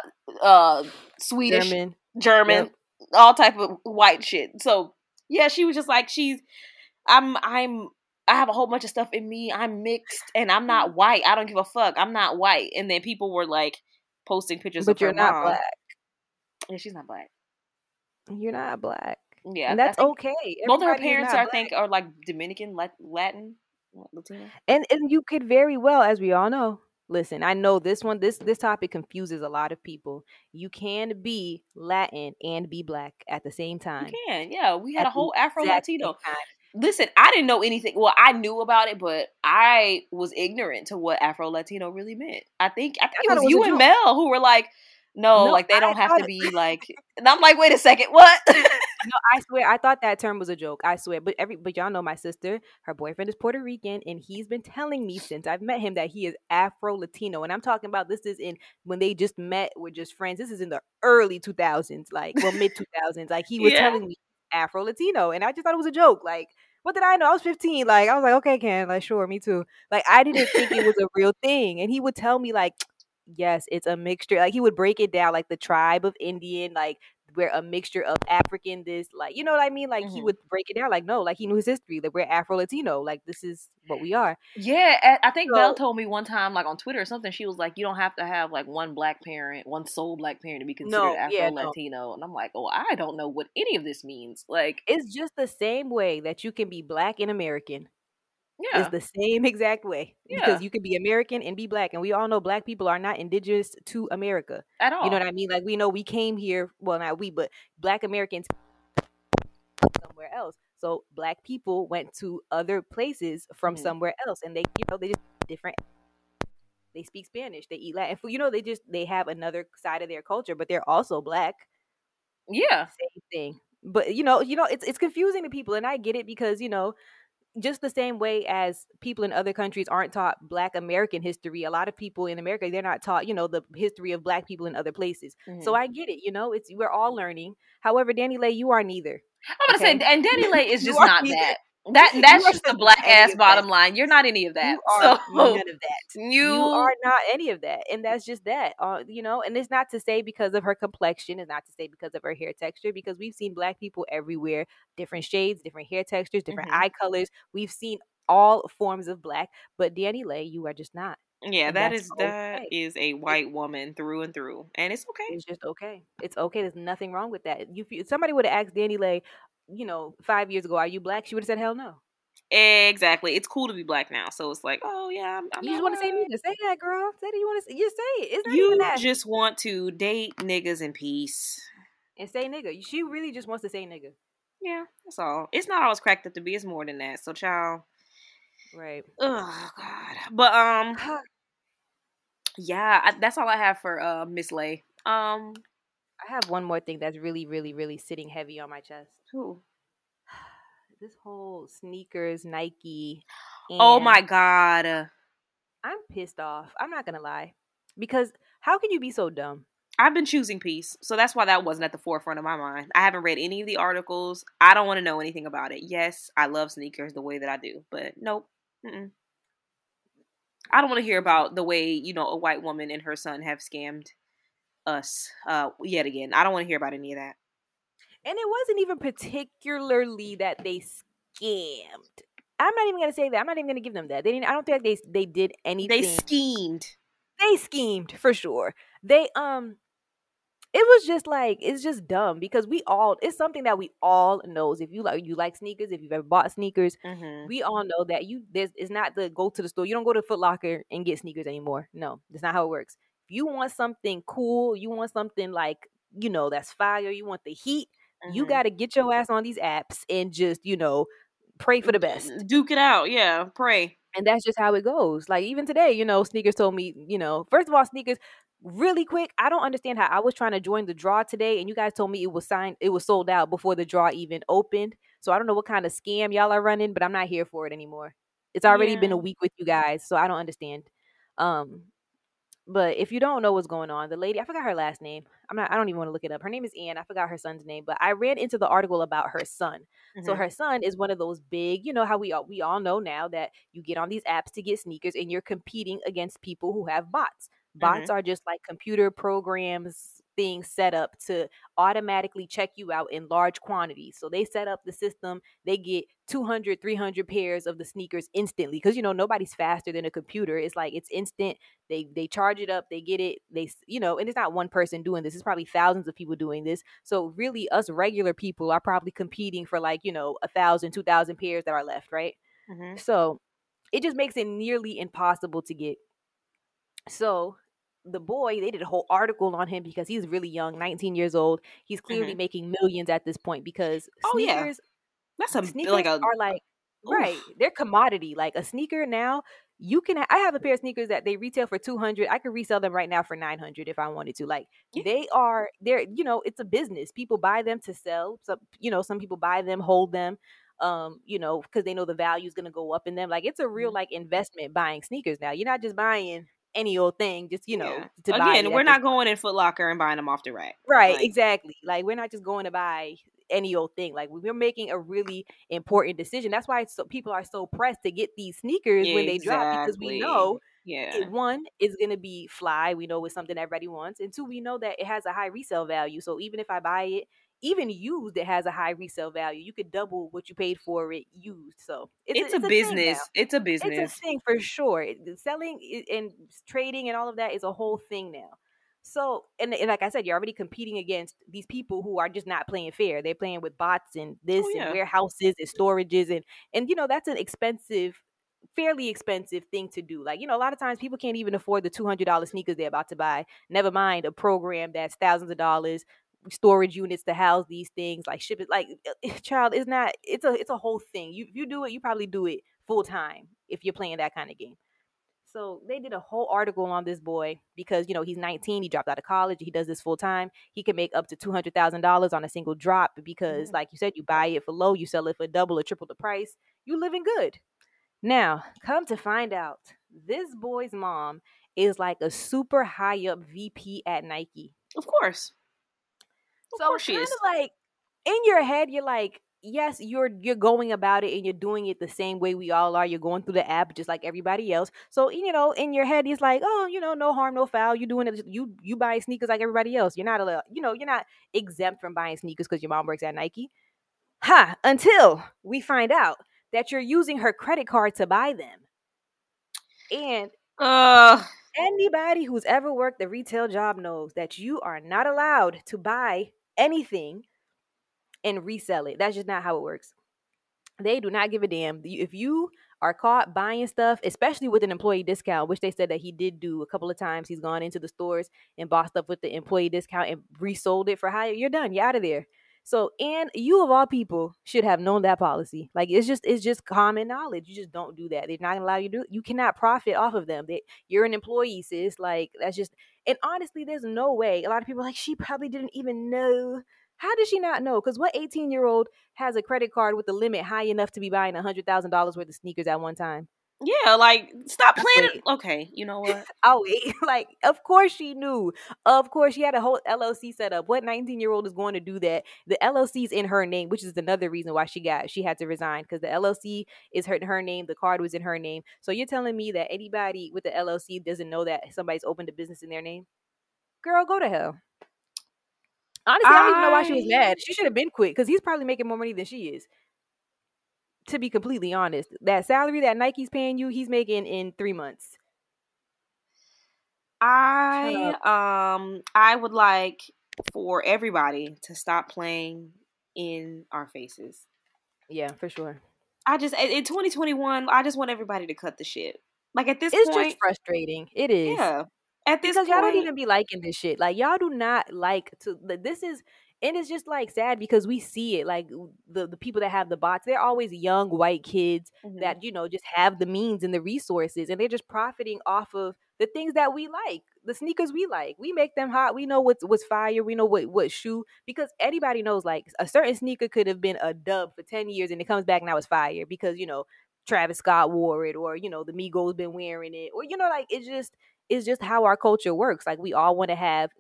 uh, Swedish, German, German yep. all type of white shit. So yeah, she was just like, she's, I'm, I'm, I have a whole bunch of stuff in me. I'm mixed, and I'm not mm-hmm. white. I don't give a fuck. I'm not white. And then people were like posting pictures, but you're not mom. black. Yeah, she's not black. You're not black. Yeah, and that's okay. Both of her parents, I think, are like Dominican, Latin, Latino. And and you could very well, as we all know, listen. I know this one. This this topic confuses a lot of people. You can be Latin and be black at the same time. You can, yeah. We had at a whole Afro Latino. Listen, I didn't know anything. Well, I knew about it, but I was ignorant to what Afro Latino really meant. I think I think I it was, it was you and Mel who were like, no, no like they don't have to be like. And I'm like, wait a second, what? no, I swear, I thought that term was a joke. I swear, but every but y'all know my sister. Her boyfriend is Puerto Rican, and he's been telling me since I've met him that he is Afro Latino. And I'm talking about this is in when they just met, were just friends. This is in the early 2000s, like well mid 2000s. Like he was yeah. telling me Afro Latino, and I just thought it was a joke. Like what did I know? I was 15. Like, I was like, okay, Ken, like, sure, me too. Like, I didn't think it was a real thing. And he would tell me, like, yes, it's a mixture. Like he would break it down, like the tribe of Indian, like we're a mixture of African, this, like you know what I mean? Like mm-hmm. he would break it down, like no, like he knew his history, that we're Afro Latino, like this is what we are. Yeah, I think so, Belle told me one time, like on Twitter or something, she was like, you don't have to have like one black parent, one sole black parent to be considered no, Afro yeah, Latino, no. and I'm like, oh, I don't know what any of this means. Like it's just the same way that you can be black and American yeah. is the same exact way. Yeah. Because you can be American and be black. And we all know black people are not indigenous to America. At all. You know what I mean? Like we know we came here, well not we, but black Americans somewhere else. So black people went to other places from mm-hmm. somewhere else and they you know they just different they speak Spanish, they eat Latin. You know, they just they have another side of their culture, but they're also black. Yeah. Same thing. But you know, you know, it's it's confusing to people, and I get it because you know, just the same way as people in other countries aren't taught Black American history. A lot of people in America they're not taught, you know, the history of Black people in other places. Mm-hmm. So I get it. You know, it's we're all learning. However, DaniLeigh, you are neither. I'm gonna say, and DaniLeigh is just not neither. that. That that's just the black ass bottom that. line. You're not any of that. You are so, none of that. You, you are not any of that, and that's just that. Uh, you know, and it's not to say because of her complexion. It's not to say because of her hair texture. Because we've seen black people everywhere, different shades, different hair textures, different mm-hmm. eye colors. We've seen all forms of black. But DaniLeigh, you are just not. Yeah, and that is okay. that is a white woman through and through, and it's okay. It's just okay. It's okay. There's nothing wrong with that. You, somebody would have asked DaniLeigh, you know, five years ago, are you black? She would have said, hell no. Exactly. It's cool to be black now. So it's like, oh yeah, I'm, I'm you just want to say nigga. Say that, girl. Say that you want to. You say it. It's not you even that. just want to date niggas in peace and say nigga. She really just wants to say nigga. Yeah, that's all. It's not always cracked up to be. It's more than that. So, child. Right. Oh God. But um. yeah, I, that's all I have for uh Miss Lay. Um. I have one more thing that's really, really, really sitting heavy on my chest. Who? this whole sneakers, Nike. oh my god. I'm pissed off. I'm not gonna lie. Because how can you be so dumb? I've been choosing peace, so that's why that wasn't at the forefront of my mind. I haven't read any of the articles. I don't want to know anything about it. Yes, I love sneakers the way that I do, but nope. Mm-mm. I don't want to hear about the way you know a white woman and her son have scammed us uh, yet again. I don't want to hear about any of that and it wasn't even particularly that they scammed. I'm not even gonna say that. I'm not even gonna give them that. They didn't. I don't think they they did anything. They schemed. They schemed for sure. They um, it was just like it's just dumb because we all it's something that we all knows. If you like you like sneakers, if you've ever bought sneakers, mm-hmm. we all know that you there's it's not the go to the store. You don't go to Foot Locker and get sneakers anymore. No, that's not how it works. You want something cool, you want something like you know that's fire. You want the heat Mm-hmm. You got to get your ass on these apps and just, you know, pray for the best. Duke it out. Yeah, pray. And that's just how it goes. Like even today, you know, SNKRS told me, you know, first of all, SNKRS really quick. I don't understand how I was trying to join the draw today and you guys told me it was signed it was sold out before the draw even opened. So I don't know what kind of scam y'all are running, but I'm not here for it anymore. It's already yeah. been a week with you guys, so I don't understand. Um but if you don't know what's going on, the lady, I forgot her last name. I'm not I don't even want to look it up. Her name is Anne. I forgot her son's name, but I ran into the article about her son. Mm-hmm. So her son is one of those big, you know how we all we all know now that you get on these apps to get sneakers and you're competing against people who have bots. Bots mm-hmm. are just like computer programs things set up to automatically check you out in large quantities. So they set up the system, they get 200, 300 pairs of the sneakers instantly because you know nobody's faster than a computer. It's like it's instant. They they charge it up, they get it, they you know, and it's not one person doing this. It's probably thousands of people doing this. So really us regular people are probably competing for like, you know, a thousand, two thousand pairs that are left, right? Mm-hmm. So it just makes it nearly impossible to get. So the boy, they did a whole article on him because he's really young, 19 years old. He's clearly mm-hmm. making millions at this point because oh, sneakers, yeah. that's a sneakers like a, are like oof. right. They're commodity. Like a sneaker now, you can. I have a pair of sneakers that they retail for 200. I could resell them right now for 900 if I wanted to. Like yeah. they are. They're you know, it's a business. People buy them to sell. Some you know, some people buy them, hold them um, you know, because they know the value is going to go up in them. Like it's a real mm-hmm. like investment buying sneakers now. You're not just buying any old thing, just you know. Yeah. Again, we're not going in Foot Locker and buying them off the rack. Right, like, exactly. Like we're not just going to buy any old thing. Like we're making a really important decision. That's why so people are so pressed to get these sneakers when they drop because we know yeah. It, one is going to be fly. We know it's something everybody wants. And two, we know that it has a high resale value. So even if I buy it even used it has a high resale value. You could double what you paid for it used. So it's, it's, a, it's a, business. It's a business. It's a thing for sure. Selling and trading and all of that is a whole thing now. So and, and like I said, you're already competing against these people who are just not playing fair. They're playing with bots and oh, this oh, yeah. and warehouses and storages and and you know that's an expensive fairly expensive thing to do. Like, you know, a lot of times people can't even afford the $200 sneakers they're about to buy. Never mind a program that's thousands of dollars storage units to house these things like ship it like child is not it's a it's a whole thing you if you do it you probably do it full time if you're playing that kind of game So they did a whole article on this boy because you know he's 19, he dropped out of college, he does this full time. He can make up to two hundred thousand dollars on a single drop because, mm-hmm. like you said, you buy it for low, you sell it for double or triple the price. You living good. Now, come to find out, this boy's mom is like a super high up VP at Nike. Of course. Of so she is. Like in your head, you're like, yes, you're you're going about it and you're doing it the same way we all are. You're going through the app just like everybody else. So you know, in your head, it's like, oh, you know, no harm, no foul. You're doing it. You you buy sneakers like everybody else. You're not a you know, you're not exempt from buying sneakers because your mom works at Nike. Ha! Until we find out that you're using her credit card to buy them. And uh anybody who's ever worked a retail job knows that you are not allowed to buy anything and resell it. That's just not how it works. They do not give a damn. If you are caught buying stuff, especially with an employee discount, which they said that he did do a couple of times, he's gone into the stores and bought stuff with the employee discount and resold it for higher, you're done. You're out of there. So, and you of all people should have known that policy. Like it's just it's just common knowledge. You just don't do that. They're not gonna allow you to do. You cannot profit off of them. They, you're an employee, sis. Like that's just. And honestly, there's no way. A lot of people like she probably didn't even know. How did she not know? Because what 18 year old has a credit card with a limit high enough to be buying hundred thousand dollars worth of sneakers at one time? Yeah, like stop playing. It. Okay, you know what? oh wait, like of course she knew. Of course she had a whole LLC set up. What 19 year old is going to do that? The LLC's in her name, which is another reason why she got she had to resign because the LLC is her her name. The card was in her name. So you're telling me that anybody with the LLC doesn't know that somebody's opened a business in their name? Girl, go to hell. Honestly, I, I don't even know why she was mad. She should have been quick because he's probably making more money than she is to be completely honest, that salary that Nike's paying you, he's making in three months. I um I would like for everybody to stop playing in our faces. Yeah, for sure. I just in 2021, I just want everybody to cut the shit. Like at this it's point, just frustrating. It is. Yeah. At this because point, y'all don't even be liking this shit. Like y'all do not like to. This is and it's just like sad because we see it like the, the people that have the bots they're always young white kids mm-hmm. that you know just have the means and the resources and they're just profiting off of the things that we like the sneakers we like. We make them hot. We know what's what's fire. We know what what shoe because anybody knows like a certain sneaker could have been a dub for 10 years and it comes back now it's fire because you know Travis Scott wore it or you know the Migos been wearing it or you know like it's just it's just how our culture works. Like we all want to have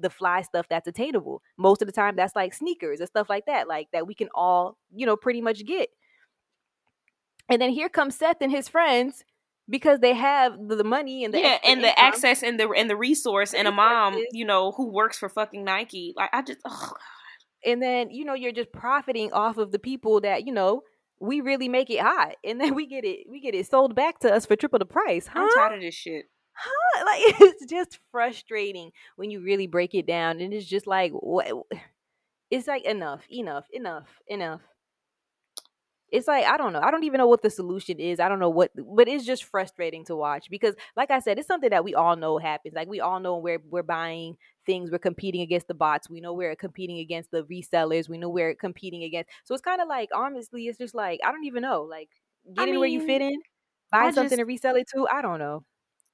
the fly stuff that's attainable. Most of the time, that's like sneakers and stuff like that, like that we can all, you know, pretty much get. And then here comes Seth and his friends because they have the money and the yeah, and the access and the and the resource and a mom, you know, who works for fucking Nike. Like I just, oh god. And then you know you're just profiting off of the people that you know we really make it hot, and then we get it we get it sold back to us for triple the price. Huh? I'm tired of this shit huh? Like it's just frustrating when you really break it down, and it's just like what? It's like enough, enough, enough, enough. It's like I don't know. I don't even know what the solution is. I don't know what, but it's just frustrating to watch because, like I said, it's something that we all know happens. Like we all know where we're buying things, we're competing against the bots. We know we're competing against the resellers. We know we're competing against. So it's kind of like honestly, it's just like I don't even know. Like get I mean, where you fit in, buy I something just, and resell it too. I don't know.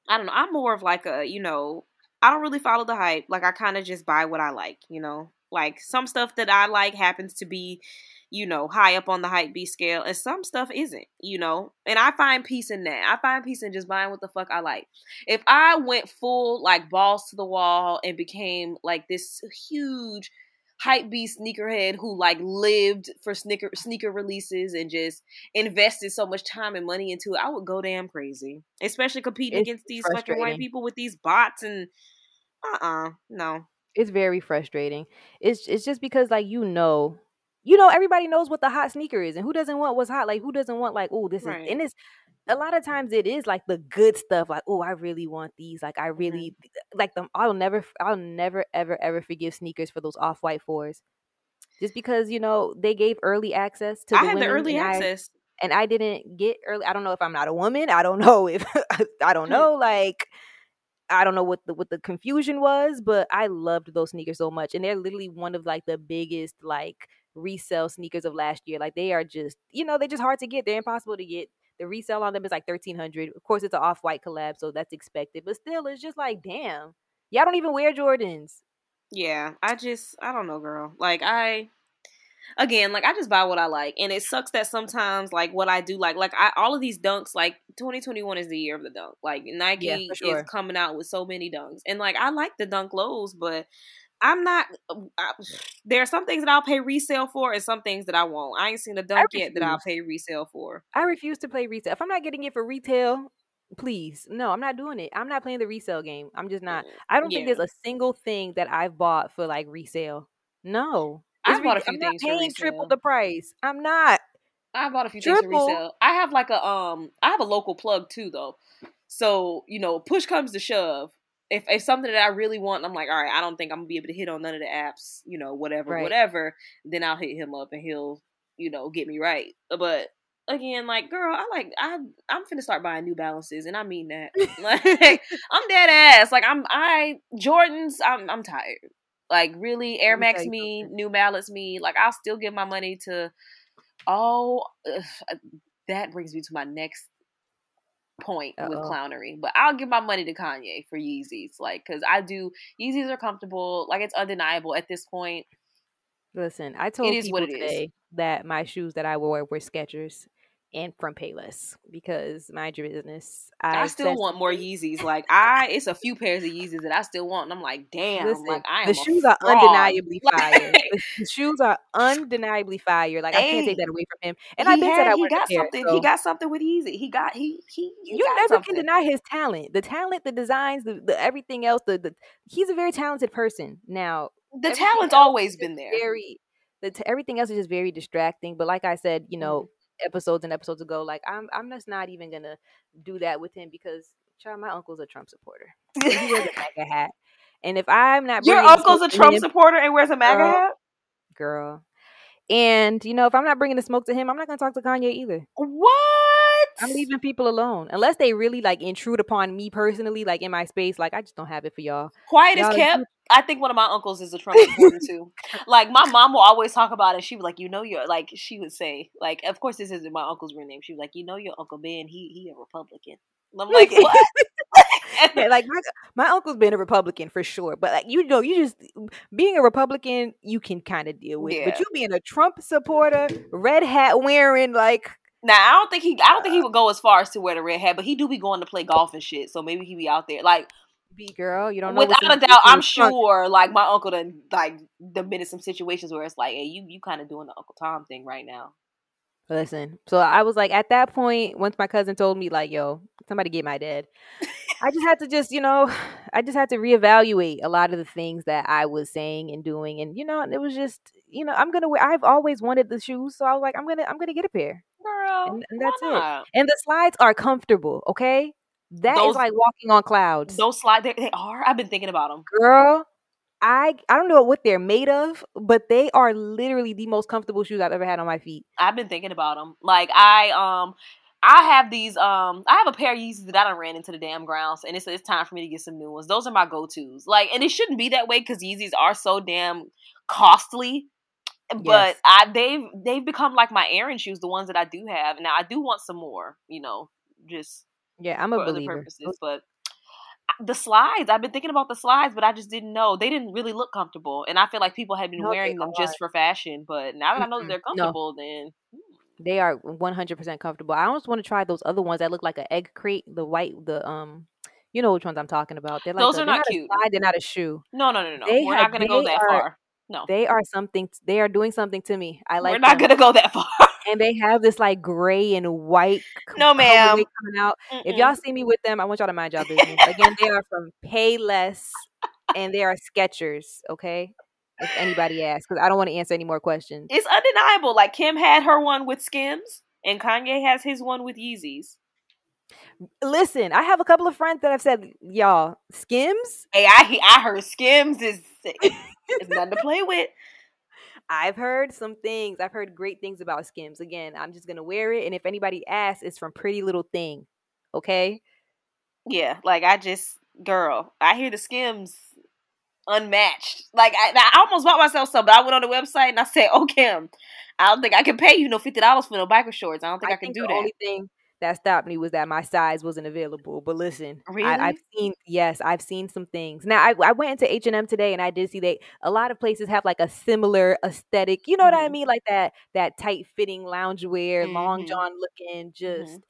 I don't know. I'm more of like a, you know, I don't really follow the hype. Like I kind of just buy what I like, you know. Like some stuff that I like happens to be, you know, high up on the hype B scale, and some stuff isn't, you know. And I find peace in that. I find peace in just buying what the fuck I like. If I went full like balls to the wall and became like this huge hype beast sneakerhead who like lived for sneaker sneaker releases and just invested so much time and money into it, I would go damn crazy. Especially competing it's against these fucking white people with these bots and uh uh-uh, uh no. It's very frustrating. It's it's just because like you know you know everybody knows what the hot sneaker is and who doesn't want what's hot like who doesn't want like oh this is and it's a lot of times it is like the good stuff like oh i really want these like i really mm-hmm. like them i'll never i'll never ever ever forgive SNKRS for those off-white fours just because you know they gave early access to the i had the early and access I, and i didn't get early i don't know if i'm not a woman i don't know if i don't know like I don't know what the what the confusion was, but I loved those sneakers so much, and they're literally one of like the biggest like resale sneakers of last year. Like they are just, you know, they're just hard to get. They're impossible to get The resale on them is like thirteen hundred. Of course, it's an off white collab, so that's expected. But still, it's just like, damn, y'all don't even wear Jordans. Yeah, I just I don't know, girl. Like I again, like I just buy what I like, and it sucks that sometimes like what I do like, like I all of these dunks, like 2021 is the year of the dunk. Like Nike yeah, sure. is coming out with so many dunks, and like I like the dunk lows, but I'm not. I, there are some things that I'll pay resale for, and some things that I won't. I ain't seen a dunk yet that I'll pay resale for. I refuse to play resale. If I'm not getting it for retail, please, no, I'm not doing it. I'm not playing the resale game. I'm just not. Mm, I don't yeah. think there's a single thing that I've bought for like resale. No, I bought a few I'm things not paying triple the price. I'm not. I bought a few triple. things for resale. I have like a um. I have a local plug too, though. So you know, push comes to shove. If if something that I really want, I'm like, all right, I don't think I'm gonna be able to hit on none of the apps, you know, whatever, right. whatever. Then I'll hit him up and he'll, you know, get me right. But again, like, girl, I like I I'm finna start buying New Balances, and I mean that. like, I'm dead ass. Like, I'm I Jordans. I'm I'm tired. Like really, Air Max me, something. New Balance me. Like I'll still give my money to. Oh, ugh, that brings me to my next point Uh-oh. with clownery. But I'll give my money to Kanye for Yeezys, like because I do. Yeezys are comfortable. Like it's undeniable at this point. Listen, I told people today is. that my shoes that I wore were Skechers, and from Payless because mind your business. I, I still want more Yeezys. Like I, it's a few pairs of Yeezys that I still want, and I'm like, damn, Listen, like I the shoes are undeniably fire. the shoes are undeniably fire. Like hey, I can't take that away from him. And I bet that I he got something. So. He got something with Yeezy. He got he he. he you never something. can deny his talent. The talent, the designs, the, the everything else. The, the he's a very talented person. Now the talent's always been there. Very. The t- everything else is just very distracting. But like I said, you know, mm episodes and episodes ago. Like I'm I'm just not even gonna do that with him because child, my uncle's a Trump supporter. he wears a MAGA hat. And if I'm not Your uncle's a Trump him, supporter and wears a MAGA girl, hat? Girl. And you know, if I'm not bringing the smoke to him, I'm not gonna talk to Kanye either. What? I'm leaving people alone unless they really like intrude upon me personally, like in my space. Like I just don't have it for y'all. Quiet y'all is kept. I think one of my uncles is a Trump supporter too. Like my mom will always talk about it. She was like, you know, you're like she would say, like, of course this isn't my uncle's real name. She was like, you know, your uncle Ben, he he a Republican. And I'm like, what? yeah, like my, my uncle's been a Republican for sure, but like you know, you just being a Republican, you can kind of deal with. Yeah. But you being a Trump supporter, red hat wearing, like now I don't think he I don't think he would go as far as to wear the red hat, but he do be going to play golf and shit. So maybe he be out there like be girl. You don't know. Without a doubt, I'm sure. Like my uncle done like been in some situations where it's like, hey, you you kind of doing the Uncle Tom thing right now. Listen, so I was like, at that point, once my cousin told me, like, yo, somebody get my dad. I just had to just, you know, I just had to reevaluate a lot of the things that I was saying and doing, and you know, it was just, you know, I'm gonna wear. I've always wanted the shoes, so I was like, I'm gonna, I'm gonna get a pair, and, and that's it. And the slides are comfortable, okay? That those, is like walking on clouds. Those slides, they, they are. I've been thinking about them, girl. I I don't know what they're made of, but they are literally the most comfortable shoes I've ever had on my feet. I've been thinking about them. Like I um I have these um I have a pair of Yeezys that I don't ran into the damn grounds and it's it's time for me to get some new ones. Those are my go-tos. Like and it shouldn't be that way cuz Yeezys are so damn costly. But yes. I they've they've become like my errand shoes, the ones that I do have. Now I do want some more, you know, just yeah, I'm a believer. Purposes, but the slides, I've been thinking about the slides, but I just didn't know they didn't really look comfortable, and I feel like people had been no, wearing them just for fashion. But now that I know that they're comfortable, no. then hmm. they are 100% comfortable. I almost want to try those other ones that look like an egg crate, the white, the um, you know which ones I'm talking about. They're like those a, are not, not cute. Slide, they're not a shoe. No, no, no, no. They We're have, not gonna go that are, far. No, they are something. They are doing something to me. I like. We're not them. gonna go that far and they have this like gray and white. No, ma'am. Coming out. Mm-mm. If y'all see me with them, I want y'all to mind y'all business. Again, they are from Payless, and they are Skechers. Okay, if anybody asks, because I don't want to answer any more questions. It's undeniable. Like Kim had her one with Skims, and Kanye has his one with Yeezys. Listen, I have a couple of friends that have said, "Y'all, Skims." Hey, I I heard Skims is it's nothing to play with. I've heard some things. I've heard great things about Skims. Again, I'm just gonna wear it, and if anybody asks, it's from Pretty Little Thing. Okay. Yeah, like I just, girl, I hear the Skims unmatched. Like I, I almost bought myself some, but I went on the website and I said, "Oh, Kim, I don't think I can pay you no fifty dollars for no biker shorts. I don't think I, I can do the that." Only thing that stopped me was that my size wasn't available. But listen, really? I, have seen yes, I've seen some things. Now I, I went into H and M today and I did see they a lot of places have like a similar aesthetic. You know mm-hmm. what I mm-hmm. mean? Like that that tight fitting loungewear, mm-hmm. long john looking, just. Mm-hmm.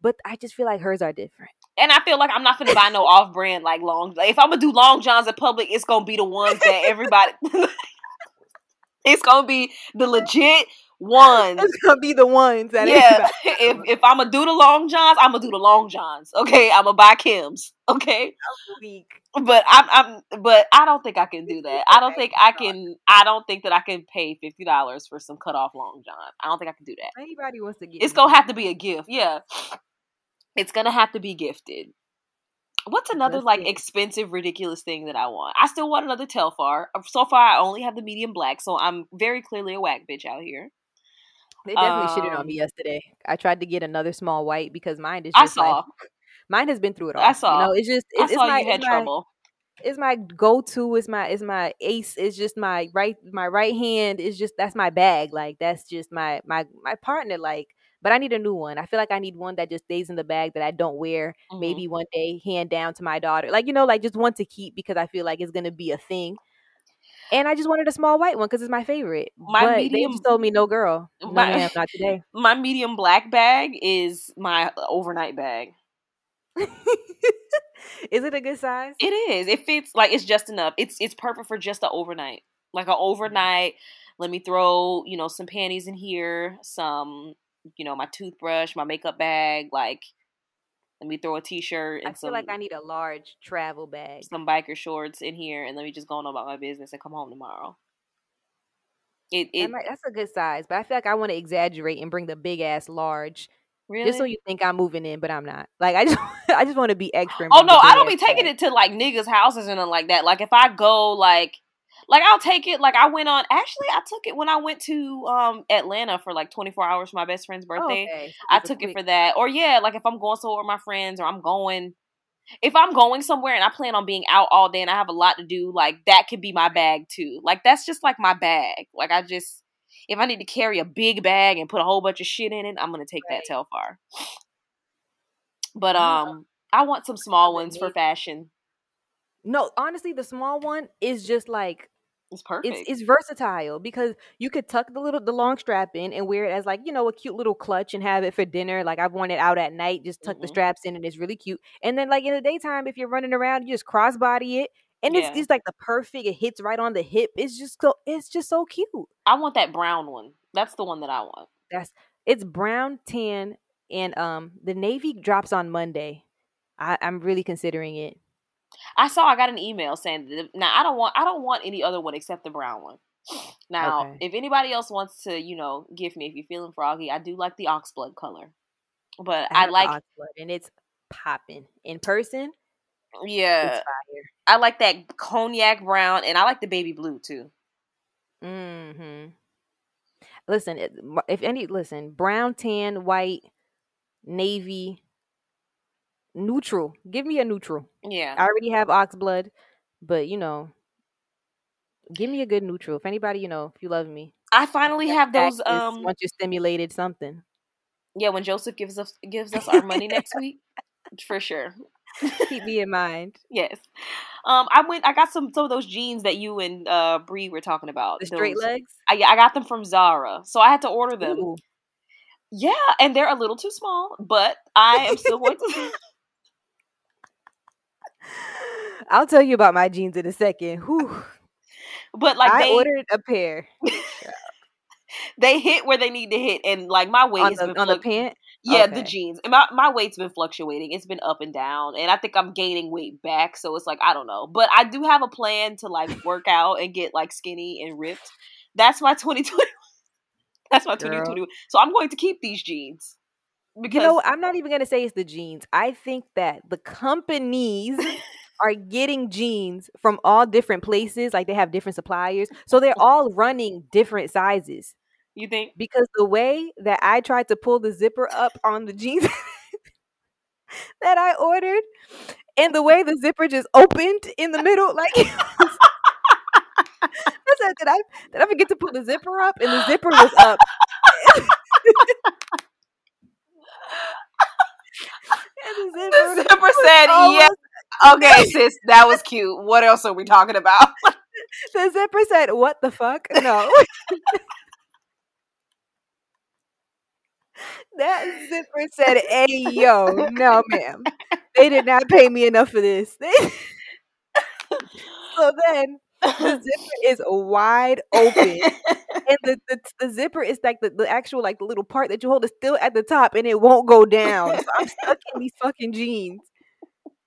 But I just feel like hers are different. And I feel like I'm not gonna buy no off brand like long. If I'm gonna do long johns in public, it's gonna be the ones that everybody. it's gonna be the legit ones. It's gonna be the ones that yeah. if if I'm gonna do the long johns, I'm gonna do the long johns. Okay, I'm gonna buy Kim's. Okay, weak. But I'm I'm but I don't think I can do that. I don't think I can. I don't think that I can pay fifty dollars for some cut off long john. I don't think I can do that. Anybody wants to get it's gonna have to be a gift. Yeah, it's gonna have to be gifted. What's another like expensive, ridiculous thing that I want? I still want another Telfar. So far, I only have the medium black, so I'm very clearly a whack bitch out here. They definitely um, shitted on me um yesterday. I tried to get another small white because mine is just I saw. Like, mine has been through it all. I saw. You know, it's just it's, I saw it's my, you had it's trouble. My, it's my go-to. It's my it's my ace. It's just my right my right hand. Is just that's my bag. Like that's just my my my partner. Like, but I need a new one. I feel like I need one that just stays in the bag that I don't wear. Mm-hmm. Maybe one day hand down to my daughter. Like you know, like just one to keep because I feel like it's gonna be a thing. And I just wanted a small white one because it's my favorite. My but medium, they just told me no, girl, no, my, ma'am, not today. My medium black bag is my uh, overnight bag. is it a good size? It is. It fits like it's just enough. It's it's perfect for just an overnight, like an mm. overnight. Let me throw you know some panties in here, some you know my toothbrush, my makeup bag, like let me throw a t-shirt and I feel some, like I need a large travel bag. Some biker shorts in here and let me just go on about my business and come home tomorrow. It, it might, that's a good size, but I feel like I want to exaggerate and bring the big ass large. Really? Just so you think I'm moving in, but I'm not. Like I just, I just want to be extra. Oh no, I don't be taking bag. it to like niggas' houses and like that. Like if I go like like I'll take it. Like I went on. Actually, I took it when I went to um Atlanta for like 24 hours for my best friend's oh, birthday. Oh, okay. I took quick. it for that. Or yeah, like if I'm going somewhere with my friends or I'm going. If I'm going somewhere and I plan on being out all day and I have a lot to do, like that could be my bag too. Like that's just like my bag. Like I just if I need to carry a big bag and put a whole bunch of shit in it, I'm gonna take right. that Telfar. But um, I want some small ones for fashion. No, honestly, the small one is just like it's perfect. It's, it's versatile because you could tuck the little the long strap in and wear it as like you know a cute little clutch and have it for dinner. Like I've worn it out at night, just tuck mm-hmm. the straps in and it's really cute. And then like in the daytime, if you're running around, you just crossbody it and yeah. it's it's like the perfect. It hits right on the hip. It's just so it's just so cute. I want that brown one. That's the one that I want. That's it's brown, tan, and um the navy drops on Monday. I, I'm really considering it. I saw I got an email saying that now I don't want I don't want any other one except the brown one. Now, okay. if anybody else wants to, you know, give me if you're feeling froggy, I do like the oxblood color. But I, I like oxblood and it's popping in person. Yeah. I like that cognac brown and I like the baby blue too. Mhm. Listen, if any listen, brown, tan, white, navy, neutral. Give me a neutral. Yeah. I already have ox blood, but you know, give me a good neutral. If anybody, you know, if you love me. I finally have those um once you stimulated something. Yeah, when Joseph gives us gives us our money next week. For sure. Keep me in mind. Yes. Um, I went. I got some some of those jeans that you and uh Bree were talking about. The straight those, legs. I I got them from Zara, so I had to order them. Ooh. Yeah, and they're a little too small, but I am still going to. I'll tell you about my jeans in a second. Whew. But like I they, ordered a pair. they hit where they need to hit, and like my weight on the, on the pant. Yeah, okay. the jeans. And my my weight's been fluctuating. It's been up and down, and I think I'm gaining weight back. So it's like I don't know, but I do have a plan to like work out and get like skinny and ripped. That's my 2020. That's my 2020. So I'm going to keep these jeans. Because you know, I'm not even gonna say it's the jeans. I think that the companies are getting jeans from all different places. Like they have different suppliers. So they're all running different sizes. You think? Because the way that I tried to pull the zipper up on the jeans that I ordered, and the way the zipper just opened in the middle, like I said, did I did I forget to pull the zipper up? And the zipper was up. The zipper said yes. Okay, sis, that was cute. What else are we talking about? the zipper said, "What the fuck?" No. that zipper said, "Hey yo, no, ma'am. They did not pay me enough for this." so then the zipper is wide open, and the, the, the zipper is like the, the actual like the little part that you hold is still at the top, and it won't go down. So I'm stuck in these fucking jeans.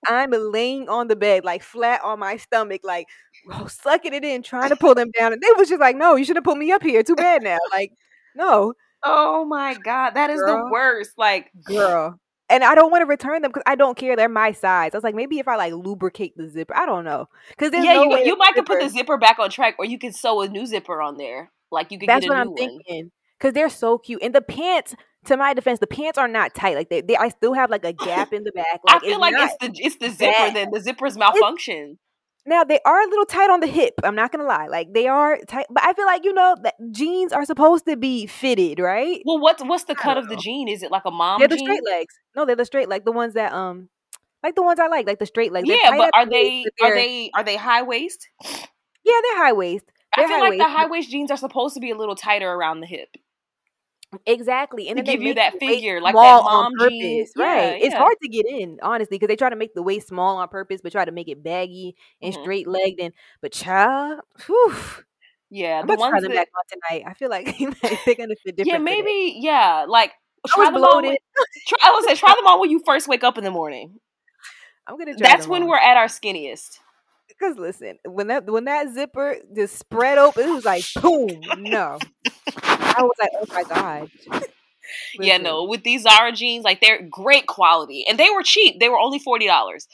I'm laying on the bed, like flat on my stomach, like oh, sucking it in, trying to pull them down. And they was just like, "No, you should have put me up here. Too bad now." Like, no. Oh my god, that is girl, the worst. Like, girl, and I don't want to return them because I don't care. They're my size. I was like, maybe if I like lubricate the zipper, I don't know. Because yeah, no you, you might could put the zipper back on track, or you can sew a new zipper on there. Like you could. That's what I'm thinking. Because they're so cute, and the pants. To my defense, the pants are not tight. Like they, they I still have like a gap in the back. Like, I feel it's like it's the it's the zipper that the zippers malfunction. Now they are a little tight on the hip. I'm not gonna lie, like they are tight, but I feel like you know that jeans are supposed to be fitted, right? Well, what's what's the cut of the jean? Is it like a mom? They're the jean? straight legs. No, they're the straight, like the ones that um, like the ones I like, like the straight legs. Yeah, but are they are they are they high waist? Yeah, they're high waist. They're I feel like waist. the high waist jeans are supposed to be a little tighter around the hip. Exactly, and to give you that figure, like that mom jeans, right? Yeah, it's hard to get in, honestly, because they try to make the waist small on purpose, but try to make it baggy and mm-hmm. straight legged. And but child, whew, yeah, I'm the ones try them that, back on tonight. I feel like they're gonna fit different. Yeah, maybe. Today. Yeah, like try them on. When, try, I would say try them on when you first wake up in the morning. I'm gonna. That's when on. we're at our skinniest. Because listen, when that when that zipper just spread open, it was like boom. No, I was like, oh my god. yeah, no. With these Zara jeans, like they're great quality, and they were cheap. They were only forty dollars.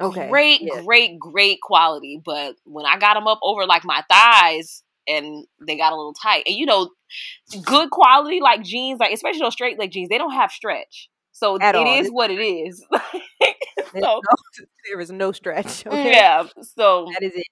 Okay. Great, yeah. great, great quality. But when I got them up over like my thighs, and they got a little tight, and you know, good quality like jeans, like especially those straight leg jeans, they don't have stretch. So At it all. is what it is. so, no, there is no stretch. Okay? Yeah. So that is it.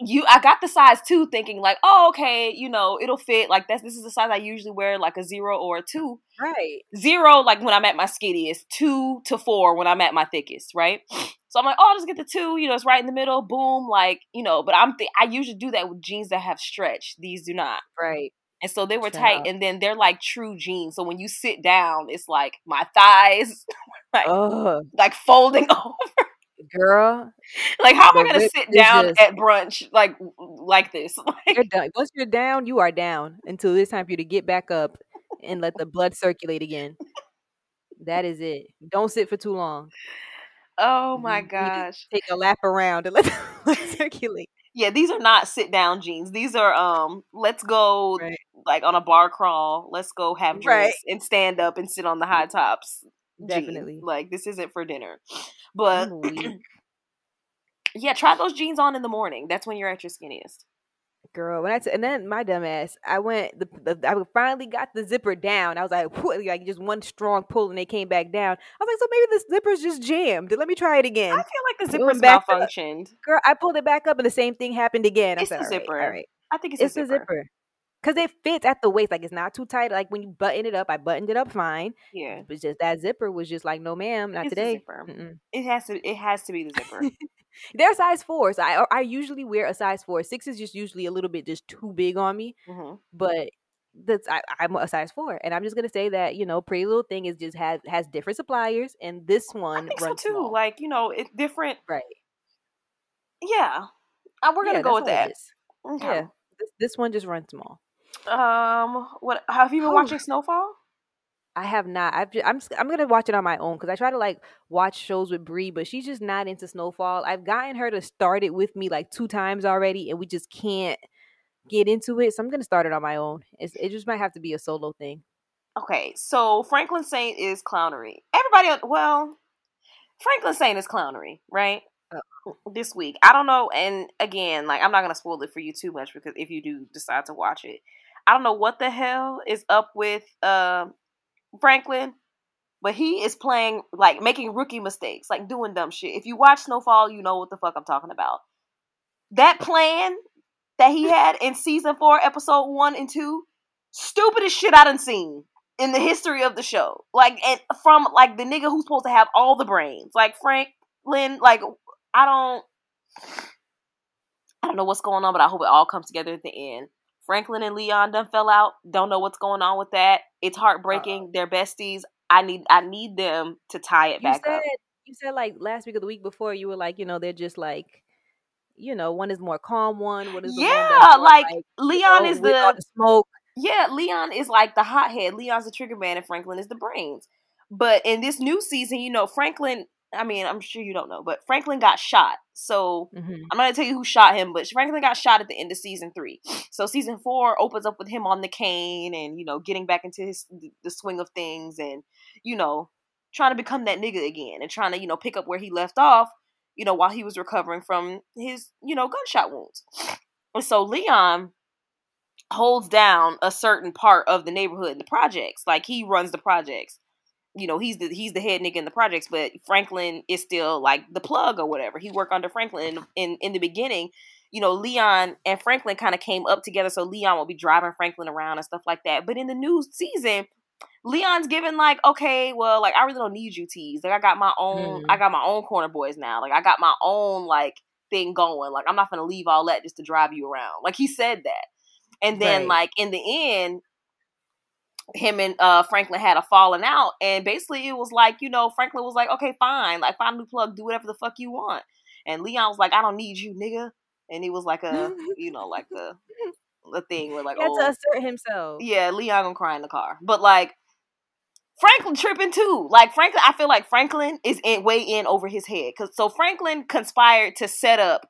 You, I got the size two, thinking like, oh, okay, you know, it'll fit. Like that's this is the size I usually wear, like a zero or a two. Right. Zero, like when I'm at my skinniest. Two to four when I'm at my thickest. Right. So I'm like, oh, I'll just get the two. You know, it's right in the middle. Boom. Like, you know, but I'm th- I usually do that with jeans that have stretch. These do not. Right. And so they were tight, and then they're like true jeans. So when you sit down, it's like my thighs, like, like folding over. Girl, like how am I gonna sit down just, at brunch like like this? Like, you're done. Once you're down, you are down until it's time for you to get back up and let the blood circulate again. That is it. Don't sit for too long. Oh my gosh! Take a lap around and let the blood circulate yeah, these are not sit down jeans. These are um let's go right. like on a bar crawl. Let's go have drinks right. and stand up and sit on the high tops. Definitely. Like this isn't for dinner. But yeah, try those jeans on in the morning. That's when you're at your skinniest girl. When I t- and then my dumb ass, I went. The, the I finally got the zipper down. I was like, like just one strong pull, and they came back down. I was like, so maybe the zipper's just jammed. Let me try it again. I feel like the zipper's malfunctioned. Girl, I pulled it back up, and the same thing happened again. It's the zipper. All right, I think it's, it's a zipper. zipper. Cause it fits at the waist, like it's not too tight. Like when you button it up, I buttoned it up fine. Yeah, but just that zipper was just like, no, ma'am, not it's today. It has to. It has to be the zipper. They're size fours. I I usually wear a size four. Six is just usually a little bit just too big on me. Mm-hmm. But that's I, am a size four, and I'm just gonna say that you know, Pretty Little Thing is just has has different suppliers, and this one so too. Small. Like you know, it's different. Right. Yeah, uh, we're gonna yeah, go with that. Okay. Yeah, this, this one just runs small. Um, what have you been watching Snowfall? I have not. I've just, I'm I'm gonna watch it on my own because I try to like watch shows with Brie, but she's just not into Snowfall. I've gotten her to start it with me like two times already, and we just can't get into it. So I'm gonna start it on my own. It's, it just might have to be a solo thing. Okay, so Franklin Saint is clownery. Everybody, well, Franklin Saint is clownery, right? Oh. This week, I don't know. And again, like I'm not gonna spoil it for you too much because if you do decide to watch it, I don't know what the hell is up with um Franklin, but he is playing like making rookie mistakes, like doing dumb shit. If you watch Snowfall, you know what the fuck I'm talking about. That plan that he had in season four, episode one and two, stupidest shit I done seen. in the history of the show. Like and from like the nigga who's supposed to have all the brains. Like Franklin, like I don't I don't know what's going on, but I hope it all comes together at the end. Franklin and Leon done fell out. Don't know what's going on with that. It's heartbreaking. Uh-oh. They're besties. I need I need them to tie it you back said, up. You said like last week or the week before you were like, you know, they're just like you know, one is more calm one, what is Yeah, like, like, Leon you know, is the, the smoke. Yeah, Leon is like the hothead. Leon's the trigger man and Franklin is the brains. But in this new season, you know, Franklin I mean, I'm sure you don't know, but Franklin got shot. So mm-hmm. I'm not gonna tell you who shot him, but Franklin got shot at the end of season three. So season four opens up with him on the cane and you know getting back into his the swing of things and you know trying to become that nigga again and trying to you know pick up where he left off. You know while he was recovering from his you know gunshot wounds. And so Leon holds down a certain part of the neighborhood and the projects. Like he runs the projects you know he's the he's the head nigga in the projects, but Franklin is still like the plug or whatever. He worked under Franklin in in, in the beginning. You know, Leon and Franklin kind of came up together, so Leon will be driving Franklin around and stuff like that. But in the new season, Leon's given like, okay, well, like I really don't need you, tease. Like I got my own, mm. I got my own corner boys now. Like I got my own like thing going. Like I'm not gonna leave all that just to drive you around. Like he said that. And then right. like in the end, him and uh Franklin had a falling out and basically it was like, you know, Franklin was like, Okay, fine, like find a new plug, do whatever the fuck you want. And Leon was like, I don't need you, nigga. And he was like a you know, like a a thing where like he had oh, to assert himself. Yeah, Leon gonna cry in the car. But like Franklin tripping too. Like Franklin, I feel like Franklin is in, way in over his head. Cause so Franklin conspired to set up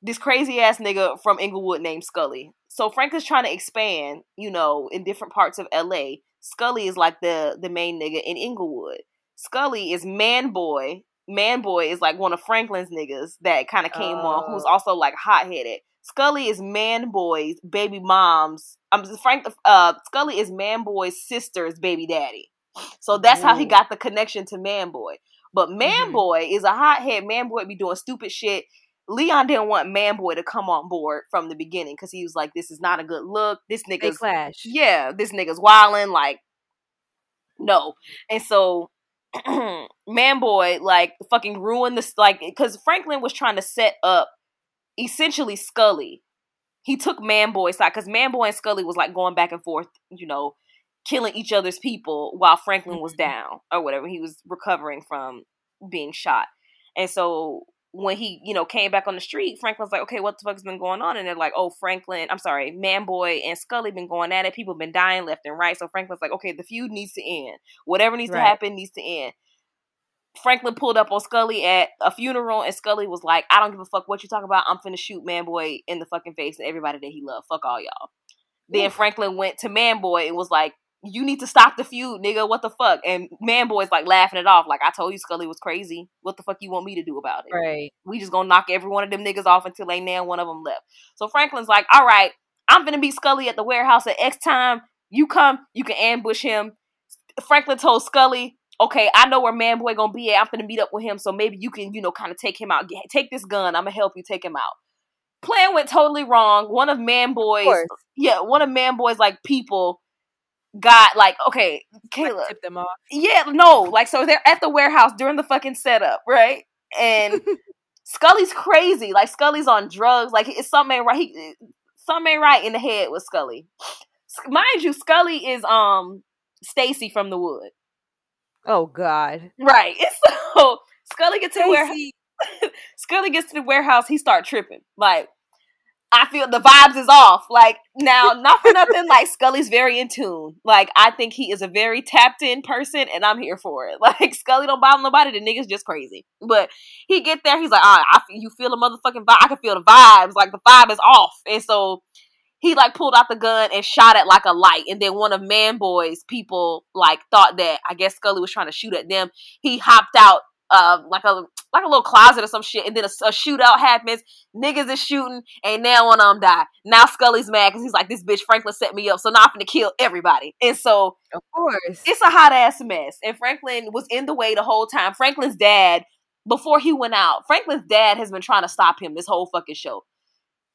this crazy ass nigga from Inglewood named Scully. So Frank is trying to expand, you know, in different parts of LA. Scully is like the the main nigga in Inglewood. Scully is man boy. Man boy is like one of Franklin's niggas that kind of came on, who's oh. also like hot headed. Scully is man boy's baby mom's. I'm um, Frank. Uh, Scully is man boy's sister's baby daddy. So that's how he got the connection to man boy. But man mm-hmm. boy is a hothead. Man boy be doing stupid shit. Leon didn't want Manboy to come on board from the beginning because he was like, "This is not a good look. This nigga's clash. Yeah, this nigga's wilding. Like, no." And so, Manboy like fucking ruined this. Like, because Franklin was trying to set up essentially Scully. He took Man Boy's side because Manboy and Scully was like going back and forth, you know, killing each other's people while Franklin was mm-hmm. down or whatever. He was recovering from being shot. And so when he, you know, came back on the street, Franklin's like, okay, what the fuck's been going on? And they're like, oh, Franklin, I'm sorry, Man Boy and Scully been going at it. People been dying left and right. So Franklin's like, okay, the feud needs to end. Whatever needs right. to happen needs to end. Franklin pulled up on Scully at a funeral, and Scully was like, I don't give a fuck what you talking about. I'm finna shoot Man Boy in the fucking face and everybody that he loved. Fuck all y'all. Then Franklin went to Man Boy and was like, you need to stop the feud, nigga. What the fuck? And man boy's like laughing it off. Like, I told you Scully was crazy. What the fuck you want me to do about it? Right. We just gonna knock every one of them niggas off until ain't now one of them left. So Franklin's like, all right, I'm gonna beat Scully at the warehouse at X time. You come, you can ambush him. Franklin told Scully, okay, I know where man boy gonna be at. I'm gonna meet up with him. So maybe you can, you know, kind of take him out. Take this gun. I'm gonna help you take him out. Plan went totally wrong. One of man boys, yeah, one of man boys like people got like okay, Kayla. Tip them off. Yeah, no, like so they're at the warehouse during the fucking setup, right? And Scully's crazy. Like Scully's on drugs. Like it's something right. He, something right in the head with Scully. Mind you, Scully is um Stacy from the Wood. Oh God. Right. so Scully gets to the warehouse. Scully gets to the warehouse. He start tripping. Like I feel the vibes is off. Like now, not for nothing. Like Scully's very in tune. Like I think he is a very tapped in person, and I'm here for it. Like Scully don't bother nobody. The nigga's just crazy. But he get there, he's like, feel, you feel the motherfucking vibe. I can feel the vibes. Like the vibe is off, and so he like pulled out the gun and shot at like a light. And then one of Man Boy's people like thought that I guess Scully was trying to shoot at them. He hopped out uh, like a like a little closet or some shit, and then a, a, shootout happens. Niggas is shooting, and now one of them die. Now Scully's mad because he's like, "This bitch Franklin set me up, so now I'm gonna kill everybody." And so, of course, it's a hot ass mess. And Franklin was in the way the whole time. Franklin's dad, before he went out, Franklin's dad has been trying to stop him this whole fucking show.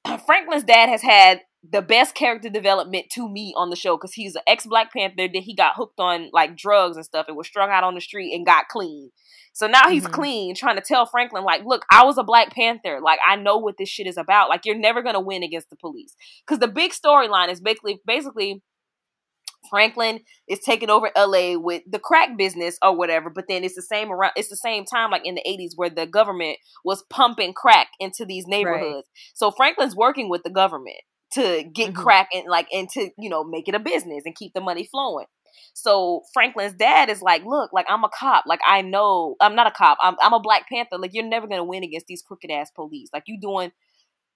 Franklin's dad has had the best character development to me on the show because he's an ex Black Panther. Then he got hooked on like drugs and stuff and was strung out on the street and got clean. So now he's mm-hmm. clean, trying to tell Franklin, like, look, I was a Black Panther. Like, I know what this shit is about. Like, you're never gonna win against the police. Because the big storyline is basically basically Franklin is taking over LA with the crack business or whatever, but then it's the same around it's the same time like in the 80s where the government was pumping crack into these neighborhoods. Right. So Franklin's working with the government to get mm-hmm. crack and like and to, you know, make it a business and keep the money flowing. So Franklin's dad is like, look, like I'm a cop. Like I know I'm not a cop. I'm I'm a Black Panther. Like you're never gonna win against these crooked ass police. Like you doing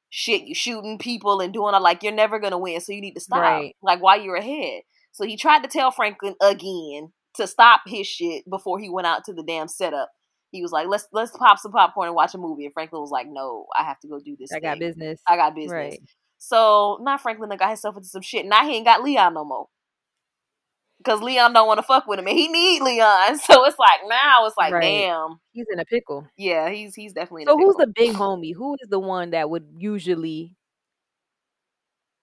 shit, you shooting people and doing all like you're never gonna win. So you need to stop. Right. Like while you're ahead. So he tried to tell Franklin again to stop his shit before he went out to the damn setup. He was like, "Let's let's pop some popcorn and watch a movie." And Franklin was like, "No, I have to go do this. I thing. got business. I got business." Right. So now Franklin got himself into some shit. Now he ain't got Leon no more. Cause Leon don't want to fuck with him, and he need Leon. So it's like now it's like, right. damn, he's in a pickle. Yeah, he's he's definitely. so who's the big homie? Who is the one that would usually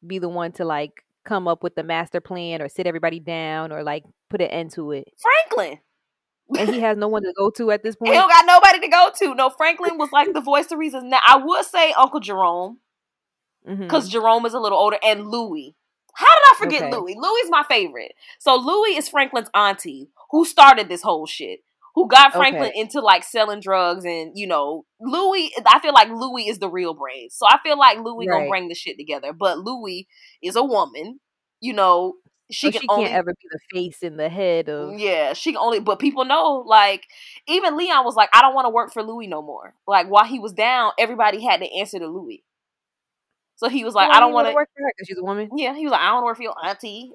be the one to like come up with the master plan or sit everybody down or like put an end to it? Franklin. and he has no one to go to at this point. He don't got nobody to go to. No, Franklin was like the voice of reason. Now I would say Uncle Jerome, because mm-hmm. Jerome is a little older, and Louie. How did I forget okay. Louie? Louie's my favorite. So Louie is Franklin's auntie who started this whole shit who got Franklin okay. into like selling drugs and you know Louie. I feel like Louie is the real brain, so I feel like Louie right. gonna bring the shit together. But Louie is a woman, you know. She, can she only, can't ever be the face in the head of yeah. She can only, but people know like even Leon was like, I don't want to work for Louie no more. Like while he was down, everybody had to answer to Louie. So he was like, well, I don't want to work for her because she's a woman. Yeah, he was like, I don't want to work for your auntie.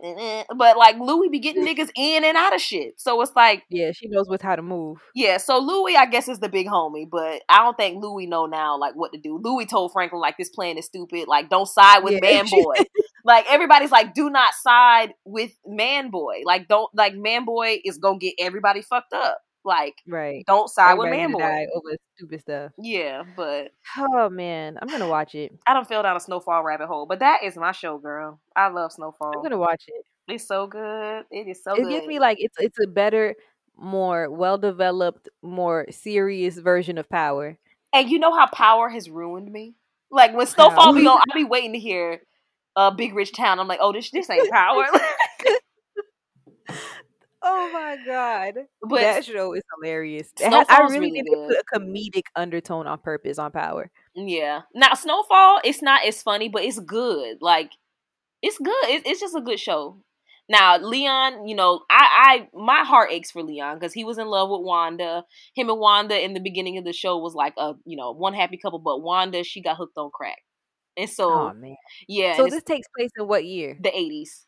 But like Louie be getting niggas in and out of shit. So it's like, yeah, she knows with how to move. Yeah, so Louie, I guess, is the big homie, but I don't think Louie know now like what to do. Louie told Franklin like this plan is stupid. Like don't side with yeah. Man Boy. like everybody's like, do not side with Man Boy. Like don't like Man Boy is gonna get everybody fucked up. Like, right? Don't side with man boy over stupid stuff. Yeah, but oh man, I'm gonna watch it. I don't fell down a snowfall rabbit hole, but that is my show, girl. I love Snowfall. I'm gonna watch it. It's so good. It is so. It good. gives me like it's it's a better, more well developed, more serious version of Power. And you know how Power has ruined me. Like when Snowfall be on, I'll be waiting to hear uh, Big Rich Town. I'm like, oh, this this ain't Power. Oh my god! But that show is hilarious. Has, I really, really they put a comedic undertone on purpose on Power. Yeah. Now Snowfall, it's not as funny, but it's good. Like it's good. It, it's just a good show. Now Leon, you know, I, I my heart aches for Leon because he was in love with Wanda. Him and Wanda in the beginning of the show was like a you know one happy couple, but Wanda she got hooked on crack, and oh, so oh, yeah. So this takes place in what year? The eighties.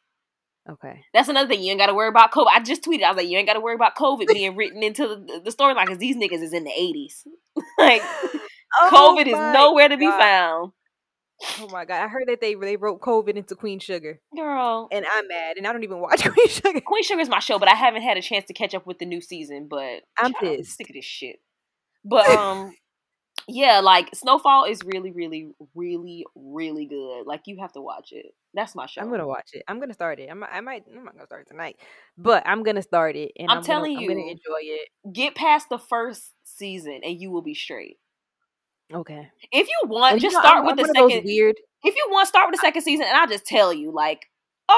Okay. That's another thing. You ain't got to worry about COVID. I just tweeted. I was like, you ain't got to worry about COVID being written into the, the storyline because these niggas is in the 80s. like, oh COVID is nowhere to be found. Oh my god! I heard that they they wrote COVID into Queen Sugar, girl, and I'm mad, and I don't even watch Queen Sugar. Queen Sugar is my show, but I haven't had a chance to catch up with the new season. But I'm pissed. I'm sick of this shit. But um, yeah, like Snowfall is really, really, really, really good. Like you have to watch it. That's my show. I'm gonna watch it. I'm gonna start it. I might. I might I'm not gonna start it tonight, but I'm gonna start it, and I'm, I'm telling gonna, you, I'm gonna enjoy it. Get past the first season, and you will be straight. Okay. If you want, and just you know, start I'm, with I'm the second. Weird. If you want, start with the second season, and I'll just tell you, like,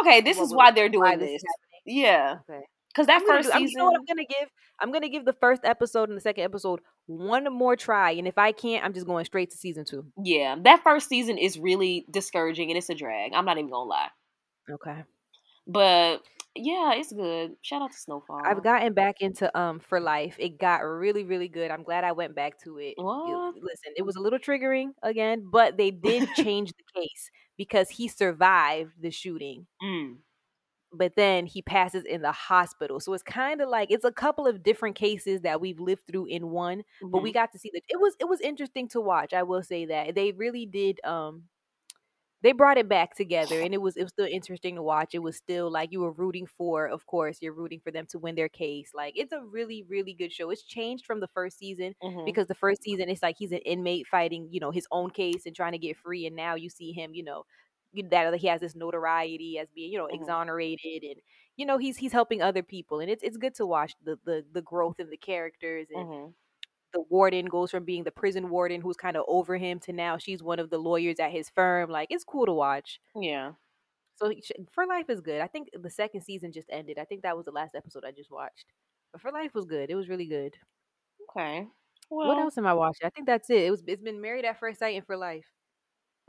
okay, this is why they're doing why this. this yeah. Okay. Because that first do, season, you know what I'm gonna give? I'm gonna give the first episode and the second episode one more try, and if I can't, I'm just going straight to season two. Yeah, that first season is really discouraging and it's a drag. I'm not even gonna lie. Okay. But yeah, it's good. Shout out to Snowfall. I've gotten back into um for life. It got really, really good. I'm glad I went back to it. What? It, listen, it was a little triggering again, but they did change the case because he survived the shooting. Mm but then he passes in the hospital. So it's kind of like it's a couple of different cases that we've lived through in one, mm-hmm. but we mm-hmm. got to see that it was it was interesting to watch. I will say that they really did um they brought it back together and it was it was still interesting to watch. It was still like you were rooting for, of course, you're rooting for them to win their case. Like it's a really really good show. It's changed from the first season mm-hmm. because the first season it's like he's an inmate fighting, you know, his own case and trying to get free and now you see him, you know, that he has this notoriety as being you know mm-hmm. exonerated and you know he's he's helping other people and it's it's good to watch the the, the growth in the characters and mm-hmm. the warden goes from being the prison warden who's kind of over him to now she's one of the lawyers at his firm like it's cool to watch. Yeah. So for life is good. I think the second season just ended. I think that was the last episode i just watched but for life was good. It was really good. Okay. Well, what else am i watching? I think that's it. It was it's been married at first sight and for life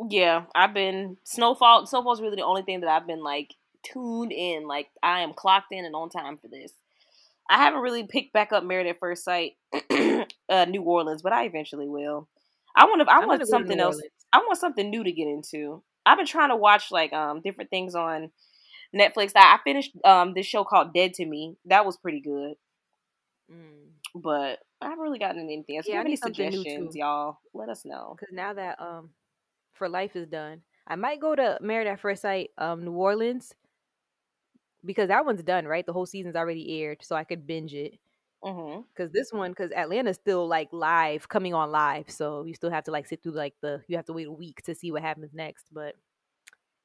yeah, I've been Snowfall. Snowfall's really the only thing that I've been like tuned in. Like I am clocked in and on time for this. I haven't really picked back up Married at First Sight, uh, New Orleans, but I eventually will. I want to. I, I want something else. I want something new to get into. I've been trying to watch like um different things on Netflix. I, finished um this show called Dead to Me. That was pretty good. Mm. But I haven't really gotten anything else. Yeah, if you have any suggestions, y'all, let us know. Because now that um for Life is done. I might go to Married at First Sight, um, New Orleans, because that one's done, right? The whole season's already aired, so I could binge it. Because mm-hmm. this one, because Atlanta's still like live, coming on live, so you still have to like sit through like the you have to wait a week to see what happens next. But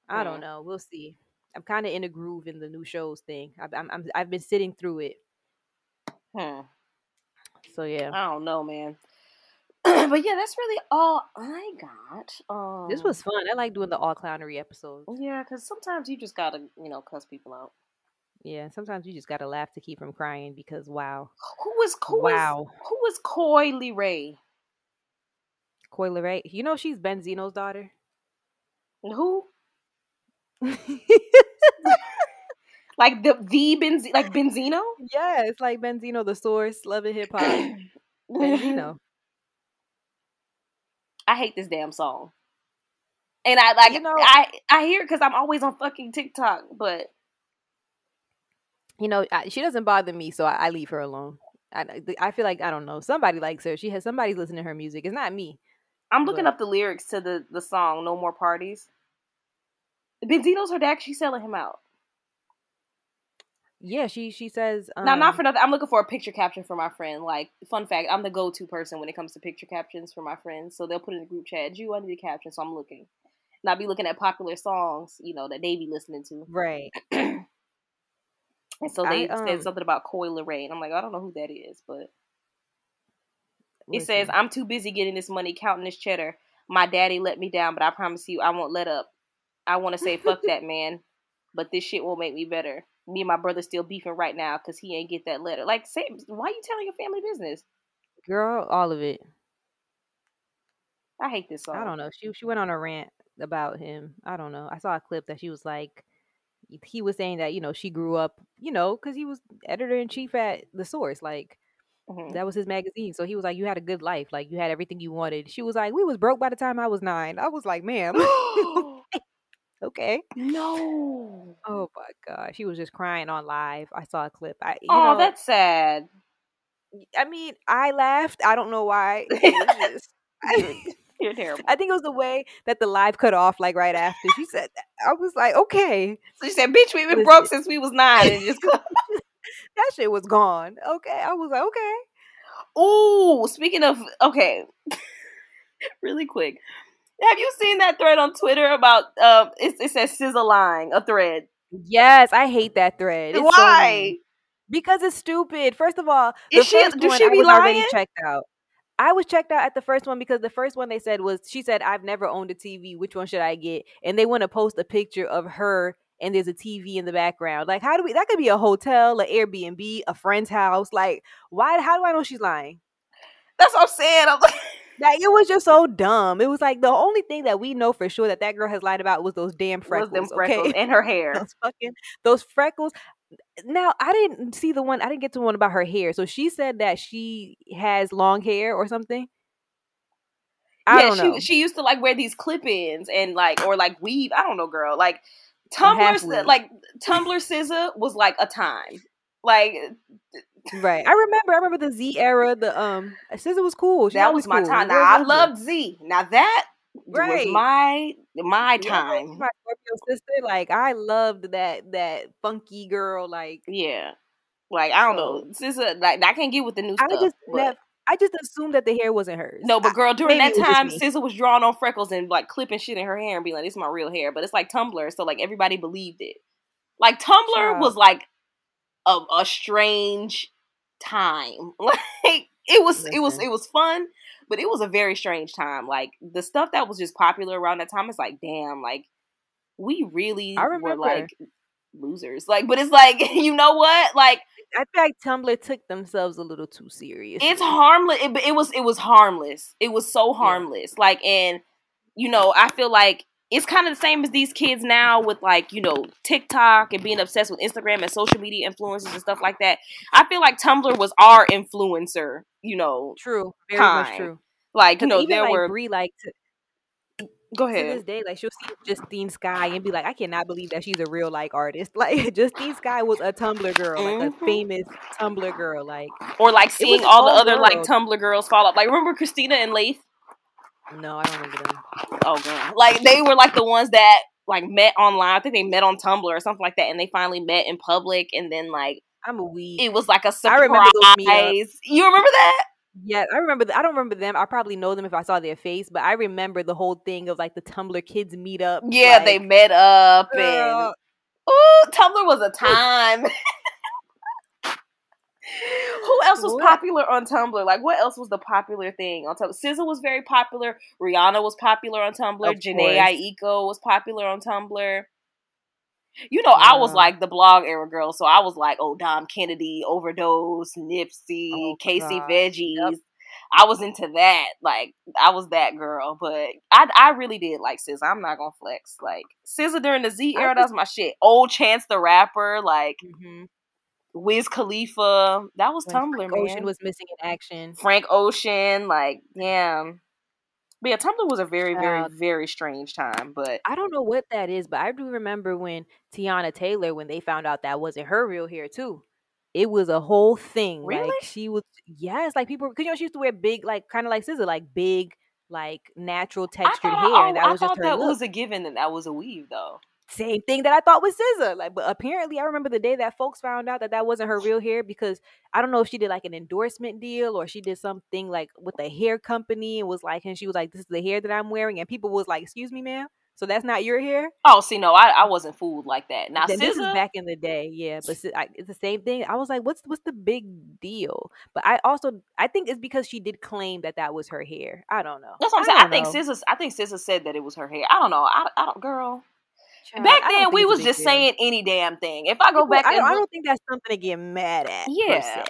I yeah. don't know, we'll see. I'm kind of in a groove in the new shows thing. I've, I'm, I'm I've been sitting through it. Hmm. So yeah, I don't know, man. but yeah, that's really all I got. Um, this was fun. I like doing the all clownery episodes. Yeah, because sometimes you just gotta, you know, cuss people out. Yeah, sometimes you just gotta laugh to keep from crying because wow. Who was who wow? Was, who was Coi Leray? Coi Leray. You know she's Benzino's daughter. Who? like the the Benz like Benzino? Yeah, it's like Benzino, the source, Love & Hip Hop. Benzino. I hate this damn song. And I like you know, I I hear it because I'm always on fucking TikTok, but you know I, she doesn't bother me, so I, I, leave her alone. I I feel like I don't know somebody likes her. She has somebody's listening to her music. It's not me. I'm looking but. up the lyrics to the the song "No More Parties." Benzino's her dad. She's selling him out. Yeah, she she says. Um, now, not for nothing. I'm looking for a picture caption for my friend. Like, fun fact, I'm the go to person when it comes to picture captions for my friends. So they'll put in the group chat, "You, I need a caption." So I'm looking. And I'll be looking at popular songs, you know, that they be listening to. Right. and so they I, um, said something about Coi Leray, and I'm like, I don't know who that is, but listen. it says, "I'm too busy getting this money, counting this cheddar. My daddy let me down, but I promise you, I won't let up. I want to say fuck that man, but this shit won't make me better." Me and my brother still beefing right now because he ain't get that letter. Like, say, why you telling your family business? Girl, all of it. I hate this song. I don't know. She she went on a rant about him. I don't know. I saw a clip that she was like, he was saying that you know she grew up, you know, because he was editor in chief at the Source, like. Mm-hmm. That was his magazine. So he was like, You had a good life. Like you had everything you wanted. She was like, We was broke by the time I was nine. I was like, ma'am. okay. No. Oh my gosh, she was just crying on live. I saw a clip. I, oh, know, that's sad. I mean, I laughed. I don't know why. Just, You're terrible. I think it was the way that the live cut off, like right after she said. That. I was like, okay. So she said, "Bitch, we've been broke since we was nine, and just that shit was gone. Okay, I was like, okay. Oh, speaking of okay, really quick, have you seen that thread on Twitter about uh it, it says SZA lying a thread? Yes, I hate that thread. It's Why? So because it's stupid. First of all, is she does she be lying? checked out. I was checked out at the first one because the first one they said was she said I've never owned a TV. Which one should I get? And they want to post a picture of her and there's a TV in the background. Like, how do we? That could be a hotel, an Airbnb, a friend's house. Like, why? How do I know she's lying? That's what I'm saying. I'm like, like it was just so dumb. It was like the only thing that we know for sure that that girl has lied about was those damn freckles, them freckles okay? and her hair. those fucking those freckles. Now I didn't see the one. I didn't get to one about her hair. So she said that she has long hair or something. I yeah, she she used to like wear these clip-ins and like or like weave. I don't know, girl. Like Tumblr, like Tumblr SZA was like a time. Like right. I remember. I remember the Z era. The um, SZA was cool. She that was my cool. time. Now I loved Z. Now that right. was my my time. Yeah, my sister. Like I loved that that funky girl. Like yeah. Like I don't know, SZA. Like I can't get with the new I stuff. Just never, I just assumed that the hair wasn't hers. No, but girl, during I, that time, SZA was drawing on freckles and like clipping shit in her hair and being like, "This is my real hair." But it's like Tumblr, so like everybody believed it. Like Tumblr Child. was like a, a strange time. Like it was, Listen. it was, it was fun, but it was a very strange time. Like the stuff that was just popular around that time, it's like, damn, like we really were like losers. Like, but it's like, you know what? Like, I feel like Tumblr took themselves a little too serious. It's harmless. It, it was. It was harmless. It was so harmless. Yeah. Like, and you know, I feel like it's kind of the same as these kids now with like you know TikTok and being obsessed with Instagram and social media influencers and stuff like that. I feel like Tumblr was our influencer. You know, true, very time. much true. Like you know, there like were Brie like Go ahead. To this day, like she'll see Justine Skye and be like, I cannot believe that she's a real like artist. Like Justine Skye was a Tumblr girl, mm-hmm. like a mm-hmm. famous Tumblr girl, like or like seeing all the other like Tumblr girls fall up. Like remember Christina and Laith? No, I don't remember them. Oh god, like they were like the ones that like met online. I think they met on Tumblr or something like that, and they finally met in public, and then like I'm a weed. It was like a surprise. I remember you remember that? Yeah, I remember. The, I don't remember them. I probably know them if I saw their face, but I remember the whole thing of like the Tumblr kids meet up. Yeah, like, they met up uh, and oh, Tumblr was a time. Who else was popular on Tumblr? Like, what else was the popular thing on Tumblr? SZA was very popular. Rihanna was popular on Tumblr. Of Jhené Aiko was popular on Tumblr. You know, yeah. I was like the blog era girl, so I was like, oh, Dom Kennedy, Overdose, Nipsey, oh, Casey God. Veggies. Yep. I was into that. Like, I was that girl. But I, I really did like SZA. I'm not gonna flex. Like SZA during the Z era, that was my shit. Old Chance the Rapper, like. Mm-hmm. Wiz Khalifa, that was when Tumblr. Frank man. Ocean was missing in action. Frank Ocean, like, damn. But yeah, Tumblr was a very, very, very strange time. But I don't know what that is, but I do remember when Teyana Taylor, when they found out that wasn't her real hair too. It was a whole thing. Really? Like she was, yes, like people, because you know she used to wear big, like kind of like SZA, like big, like natural textured hair. Oh, that was I just her that look. was a given that that was a weave though same thing that I thought was SZA. Like, but apparently, I remember the day that folks found out that that wasn't her real hair because I don't know if she did like an endorsement deal or she did something like with a hair company and was like, and she was like, "This is the hair that I'm wearing," and people was like, "Excuse me, ma'am." So that's not your hair? Oh, see, no, I, I wasn't fooled like that. Now, then this is back in the day, yeah, but it's the same thing. I was like, what's what's the big deal? But I also I think it's because she did claim that that was her hair. I don't know. That's what I'm saying. I, I think SZA I think SZA said that it was her hair. I don't know. I, I don't, girl. Child, Back then, we was just deal. saying any damn thing. If I go People, back, I, I, don't think that's something to get mad at. Yeah.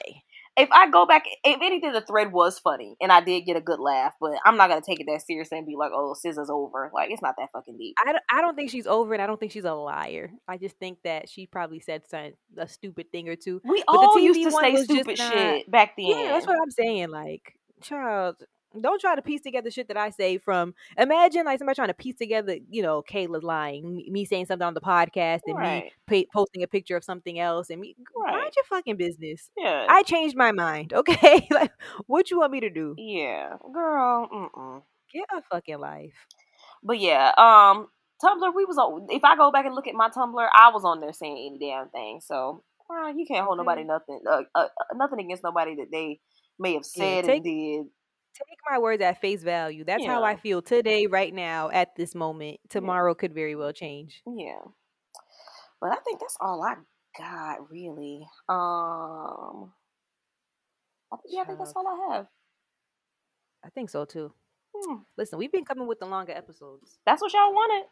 If I go back, if anything, the thread was funny, and I did get a good laugh. But I'm not gonna take it that seriously and be like, "Oh, SZA's over." Like it's not that fucking deep. I don't, I don't think she's over, and I don't think she's a liar. I just think that she probably said something a stupid thing or two. We but all used to say stupid shit back then. Yeah, that's what I'm saying. Like, child, don't try to piece together shit that I say from imagine like somebody trying to piece together, you know, Kayla lying, me, me saying something on the podcast and right. me posting a picture of something else and me right. mind your fucking business. Yeah. I changed my mind, okay? like what you want me to do? Yeah. Girl, mm-mm. Get a fucking life. But yeah, um Tumblr, we was on if I go back and look at my Tumblr, I was on there saying any damn thing. So well, you can't hold nobody nothing uh, uh, nothing against nobody that they may have said yeah, take, and did take my words at face value. That's how I feel today, right now, at this moment. Yeah. Tomorrow could very well change. Yeah. But I think that's all I got, really. Um, I think, yeah, I think that's all I have. I think so too. Hmm. Listen, we've been coming with the longer episodes. That's what y'all wanted.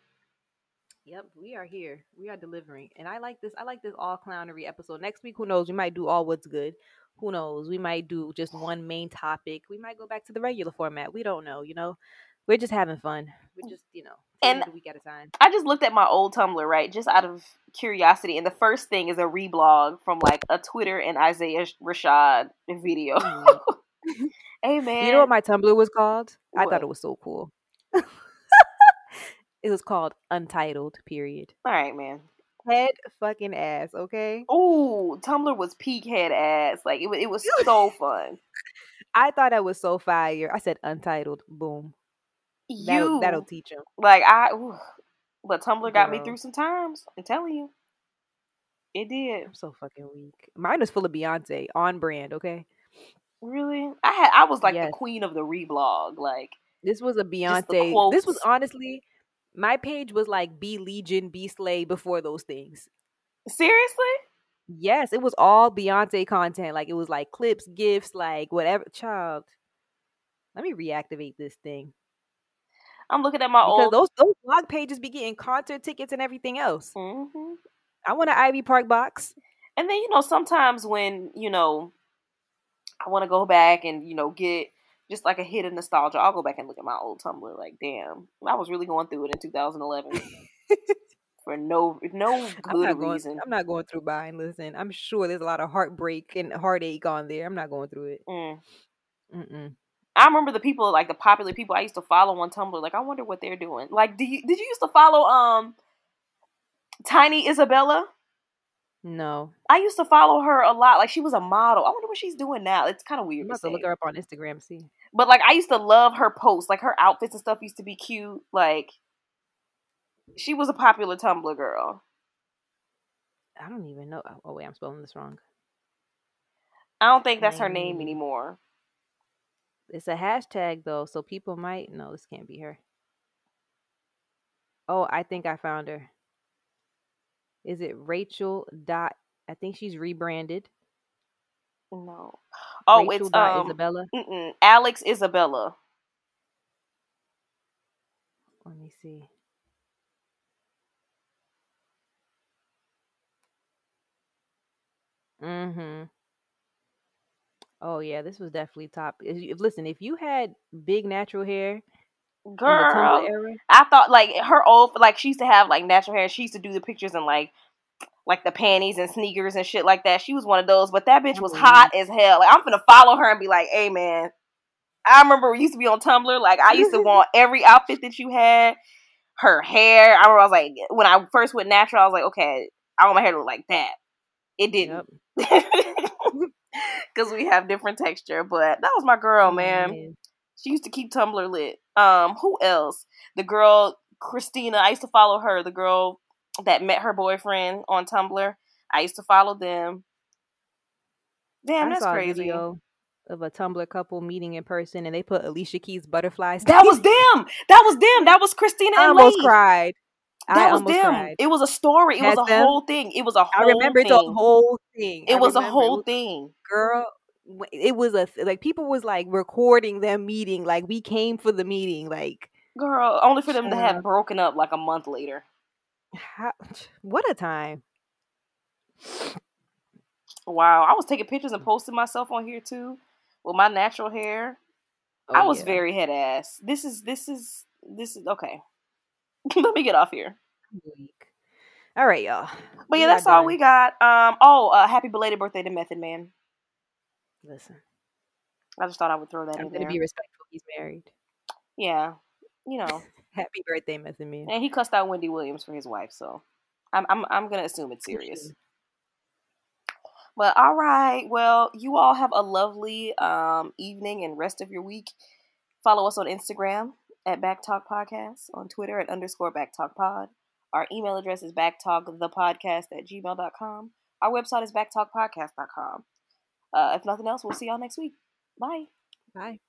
Yep, we are here. We are delivering. And I like this. I like this all clownery episode. Next week, who knows? We might do all what's good who knows? We might do just one main topic. We might go back to the regular format. We don't know, you know. We're just having fun. We're just, you know, and we got a time. I just looked at my old Tumblr, right, just out of curiosity, and the first thing is a reblog from like a Twitter and Isaiah Rashad video. Mm. hey man, you know what my Tumblr was called? What? I thought it was so cool. it was called Untitled. Period. All right, man head fucking ass, okay? Oh, Tumblr was peak head ass. Like it, was it was so fun. I thought that was so fire. I said untitled. Boom. You that'll, that'll teach him. Like I, ooh, but Tumblr Girl. got me through some times. I'm telling you, it did. I'm so fucking weak. Mine is full of Beyonce on brand. Okay. Really? I had I was like yes. the queen of the reblog. Like this was a Beyonce. This was honestly my page was like be Legion, be Slay before those things. Seriously? Yes, it was all Beyonce content. Like it was like clips, gifts, like whatever. Child, let me reactivate this thing. I'm looking at my because old those those blog pages be getting concert tickets and everything else. Mm-hmm. I want an Ivy Park box. And then you know sometimes when you know I want to go back and you know get just like a hit of nostalgia, I'll go back and look at my old Tumblr. Like, damn, I was really going through it in 2011 for no no good I'm going, reason. I'm not going through buying. Listen, I'm sure there's a lot of heartbreak and heartache on there. I'm not going through it. Mm. Mm-mm. I remember the people like the popular people I used to follow on Tumblr. Like, I wonder what they're doing. Like, do you did you used to follow um Tiny Isabella? No. I used to follow her a lot. Like she was a model. I wonder what she's doing now. It's kind of weird. I'm to, to look her up on Instagram. See. But like I used to love her posts. Like her outfits and stuff used to be cute. Like she was a popular Tumblr girl. I don't even know. Oh, oh wait, I'm spelling this wrong. I don't think that's her name anymore. It's a hashtag though, so people might no, this can't be her. Oh, I think I found her. Is it Rachel dot? I think she's rebranded. No. Oh, Rachel it's um, Isabella. Alex Isabella. Let me see. Mm-hmm. Oh yeah, this was definitely top. Listen, if you had big natural hair, girl, I thought like her old like she used to have like natural hair. She used to do the pictures and like like the panties and sneakers and shit like that. She was one of those, but that bitch was mm-hmm. hot as hell. Like I'm gonna follow her and be like, hey man. I remember we used to be on Tumblr. Like I used to want every outfit that you had. Her hair. I remember I was like when I first went natural, I was like, okay, I want my hair to look like that. It didn't. Yep. because we have different texture. But that was my girl, man. She used to keep Tumblr lit. Um, who else? The girl Christina. I used to follow her. The girl that met her boyfriend on Tumblr. I used to follow them. Damn, I that's crazy. A of a Tumblr couple meeting in person, and they put Alicia Keys butterflies. That was them. That was them. That was Christina. I almost cried. That I was them. Cried. It was a story. It was a them? whole thing. It was a whole. I remember thing. it's a whole thing. It I was a whole thing, girl. It was a like people was like recording them meeting. Like we came for the meeting. Like girl, only for them to have broken up like a month later. How, what a time! Wow, I was taking pictures and posting myself on here too with my natural hair. Oh, I was yeah. very head ass. This is this is this is okay. Let me get off here. All right, y'all. But yeah, that's all we got. Um. Oh, uh, happy belated birthday to Method Man. Listen, I just thought I would throw that I'm in there. Gonna be respectful. He's married. Yeah, you know. Happy birthday, Method Man. And he cussed out Wendy Williams for his wife, so I'm I'm I'm gonna assume it's serious. But all right, well, you all have a lovely um, evening and rest of your week. Follow us on Instagram at Backtalk Podcast, on Twitter at underscore Backtalk Pod. Our email address is backtalkthepodcast at gmail.com. Our website is backtalkpodcast.com. Uh, if nothing else, we'll see y'all next week. Bye. Bye.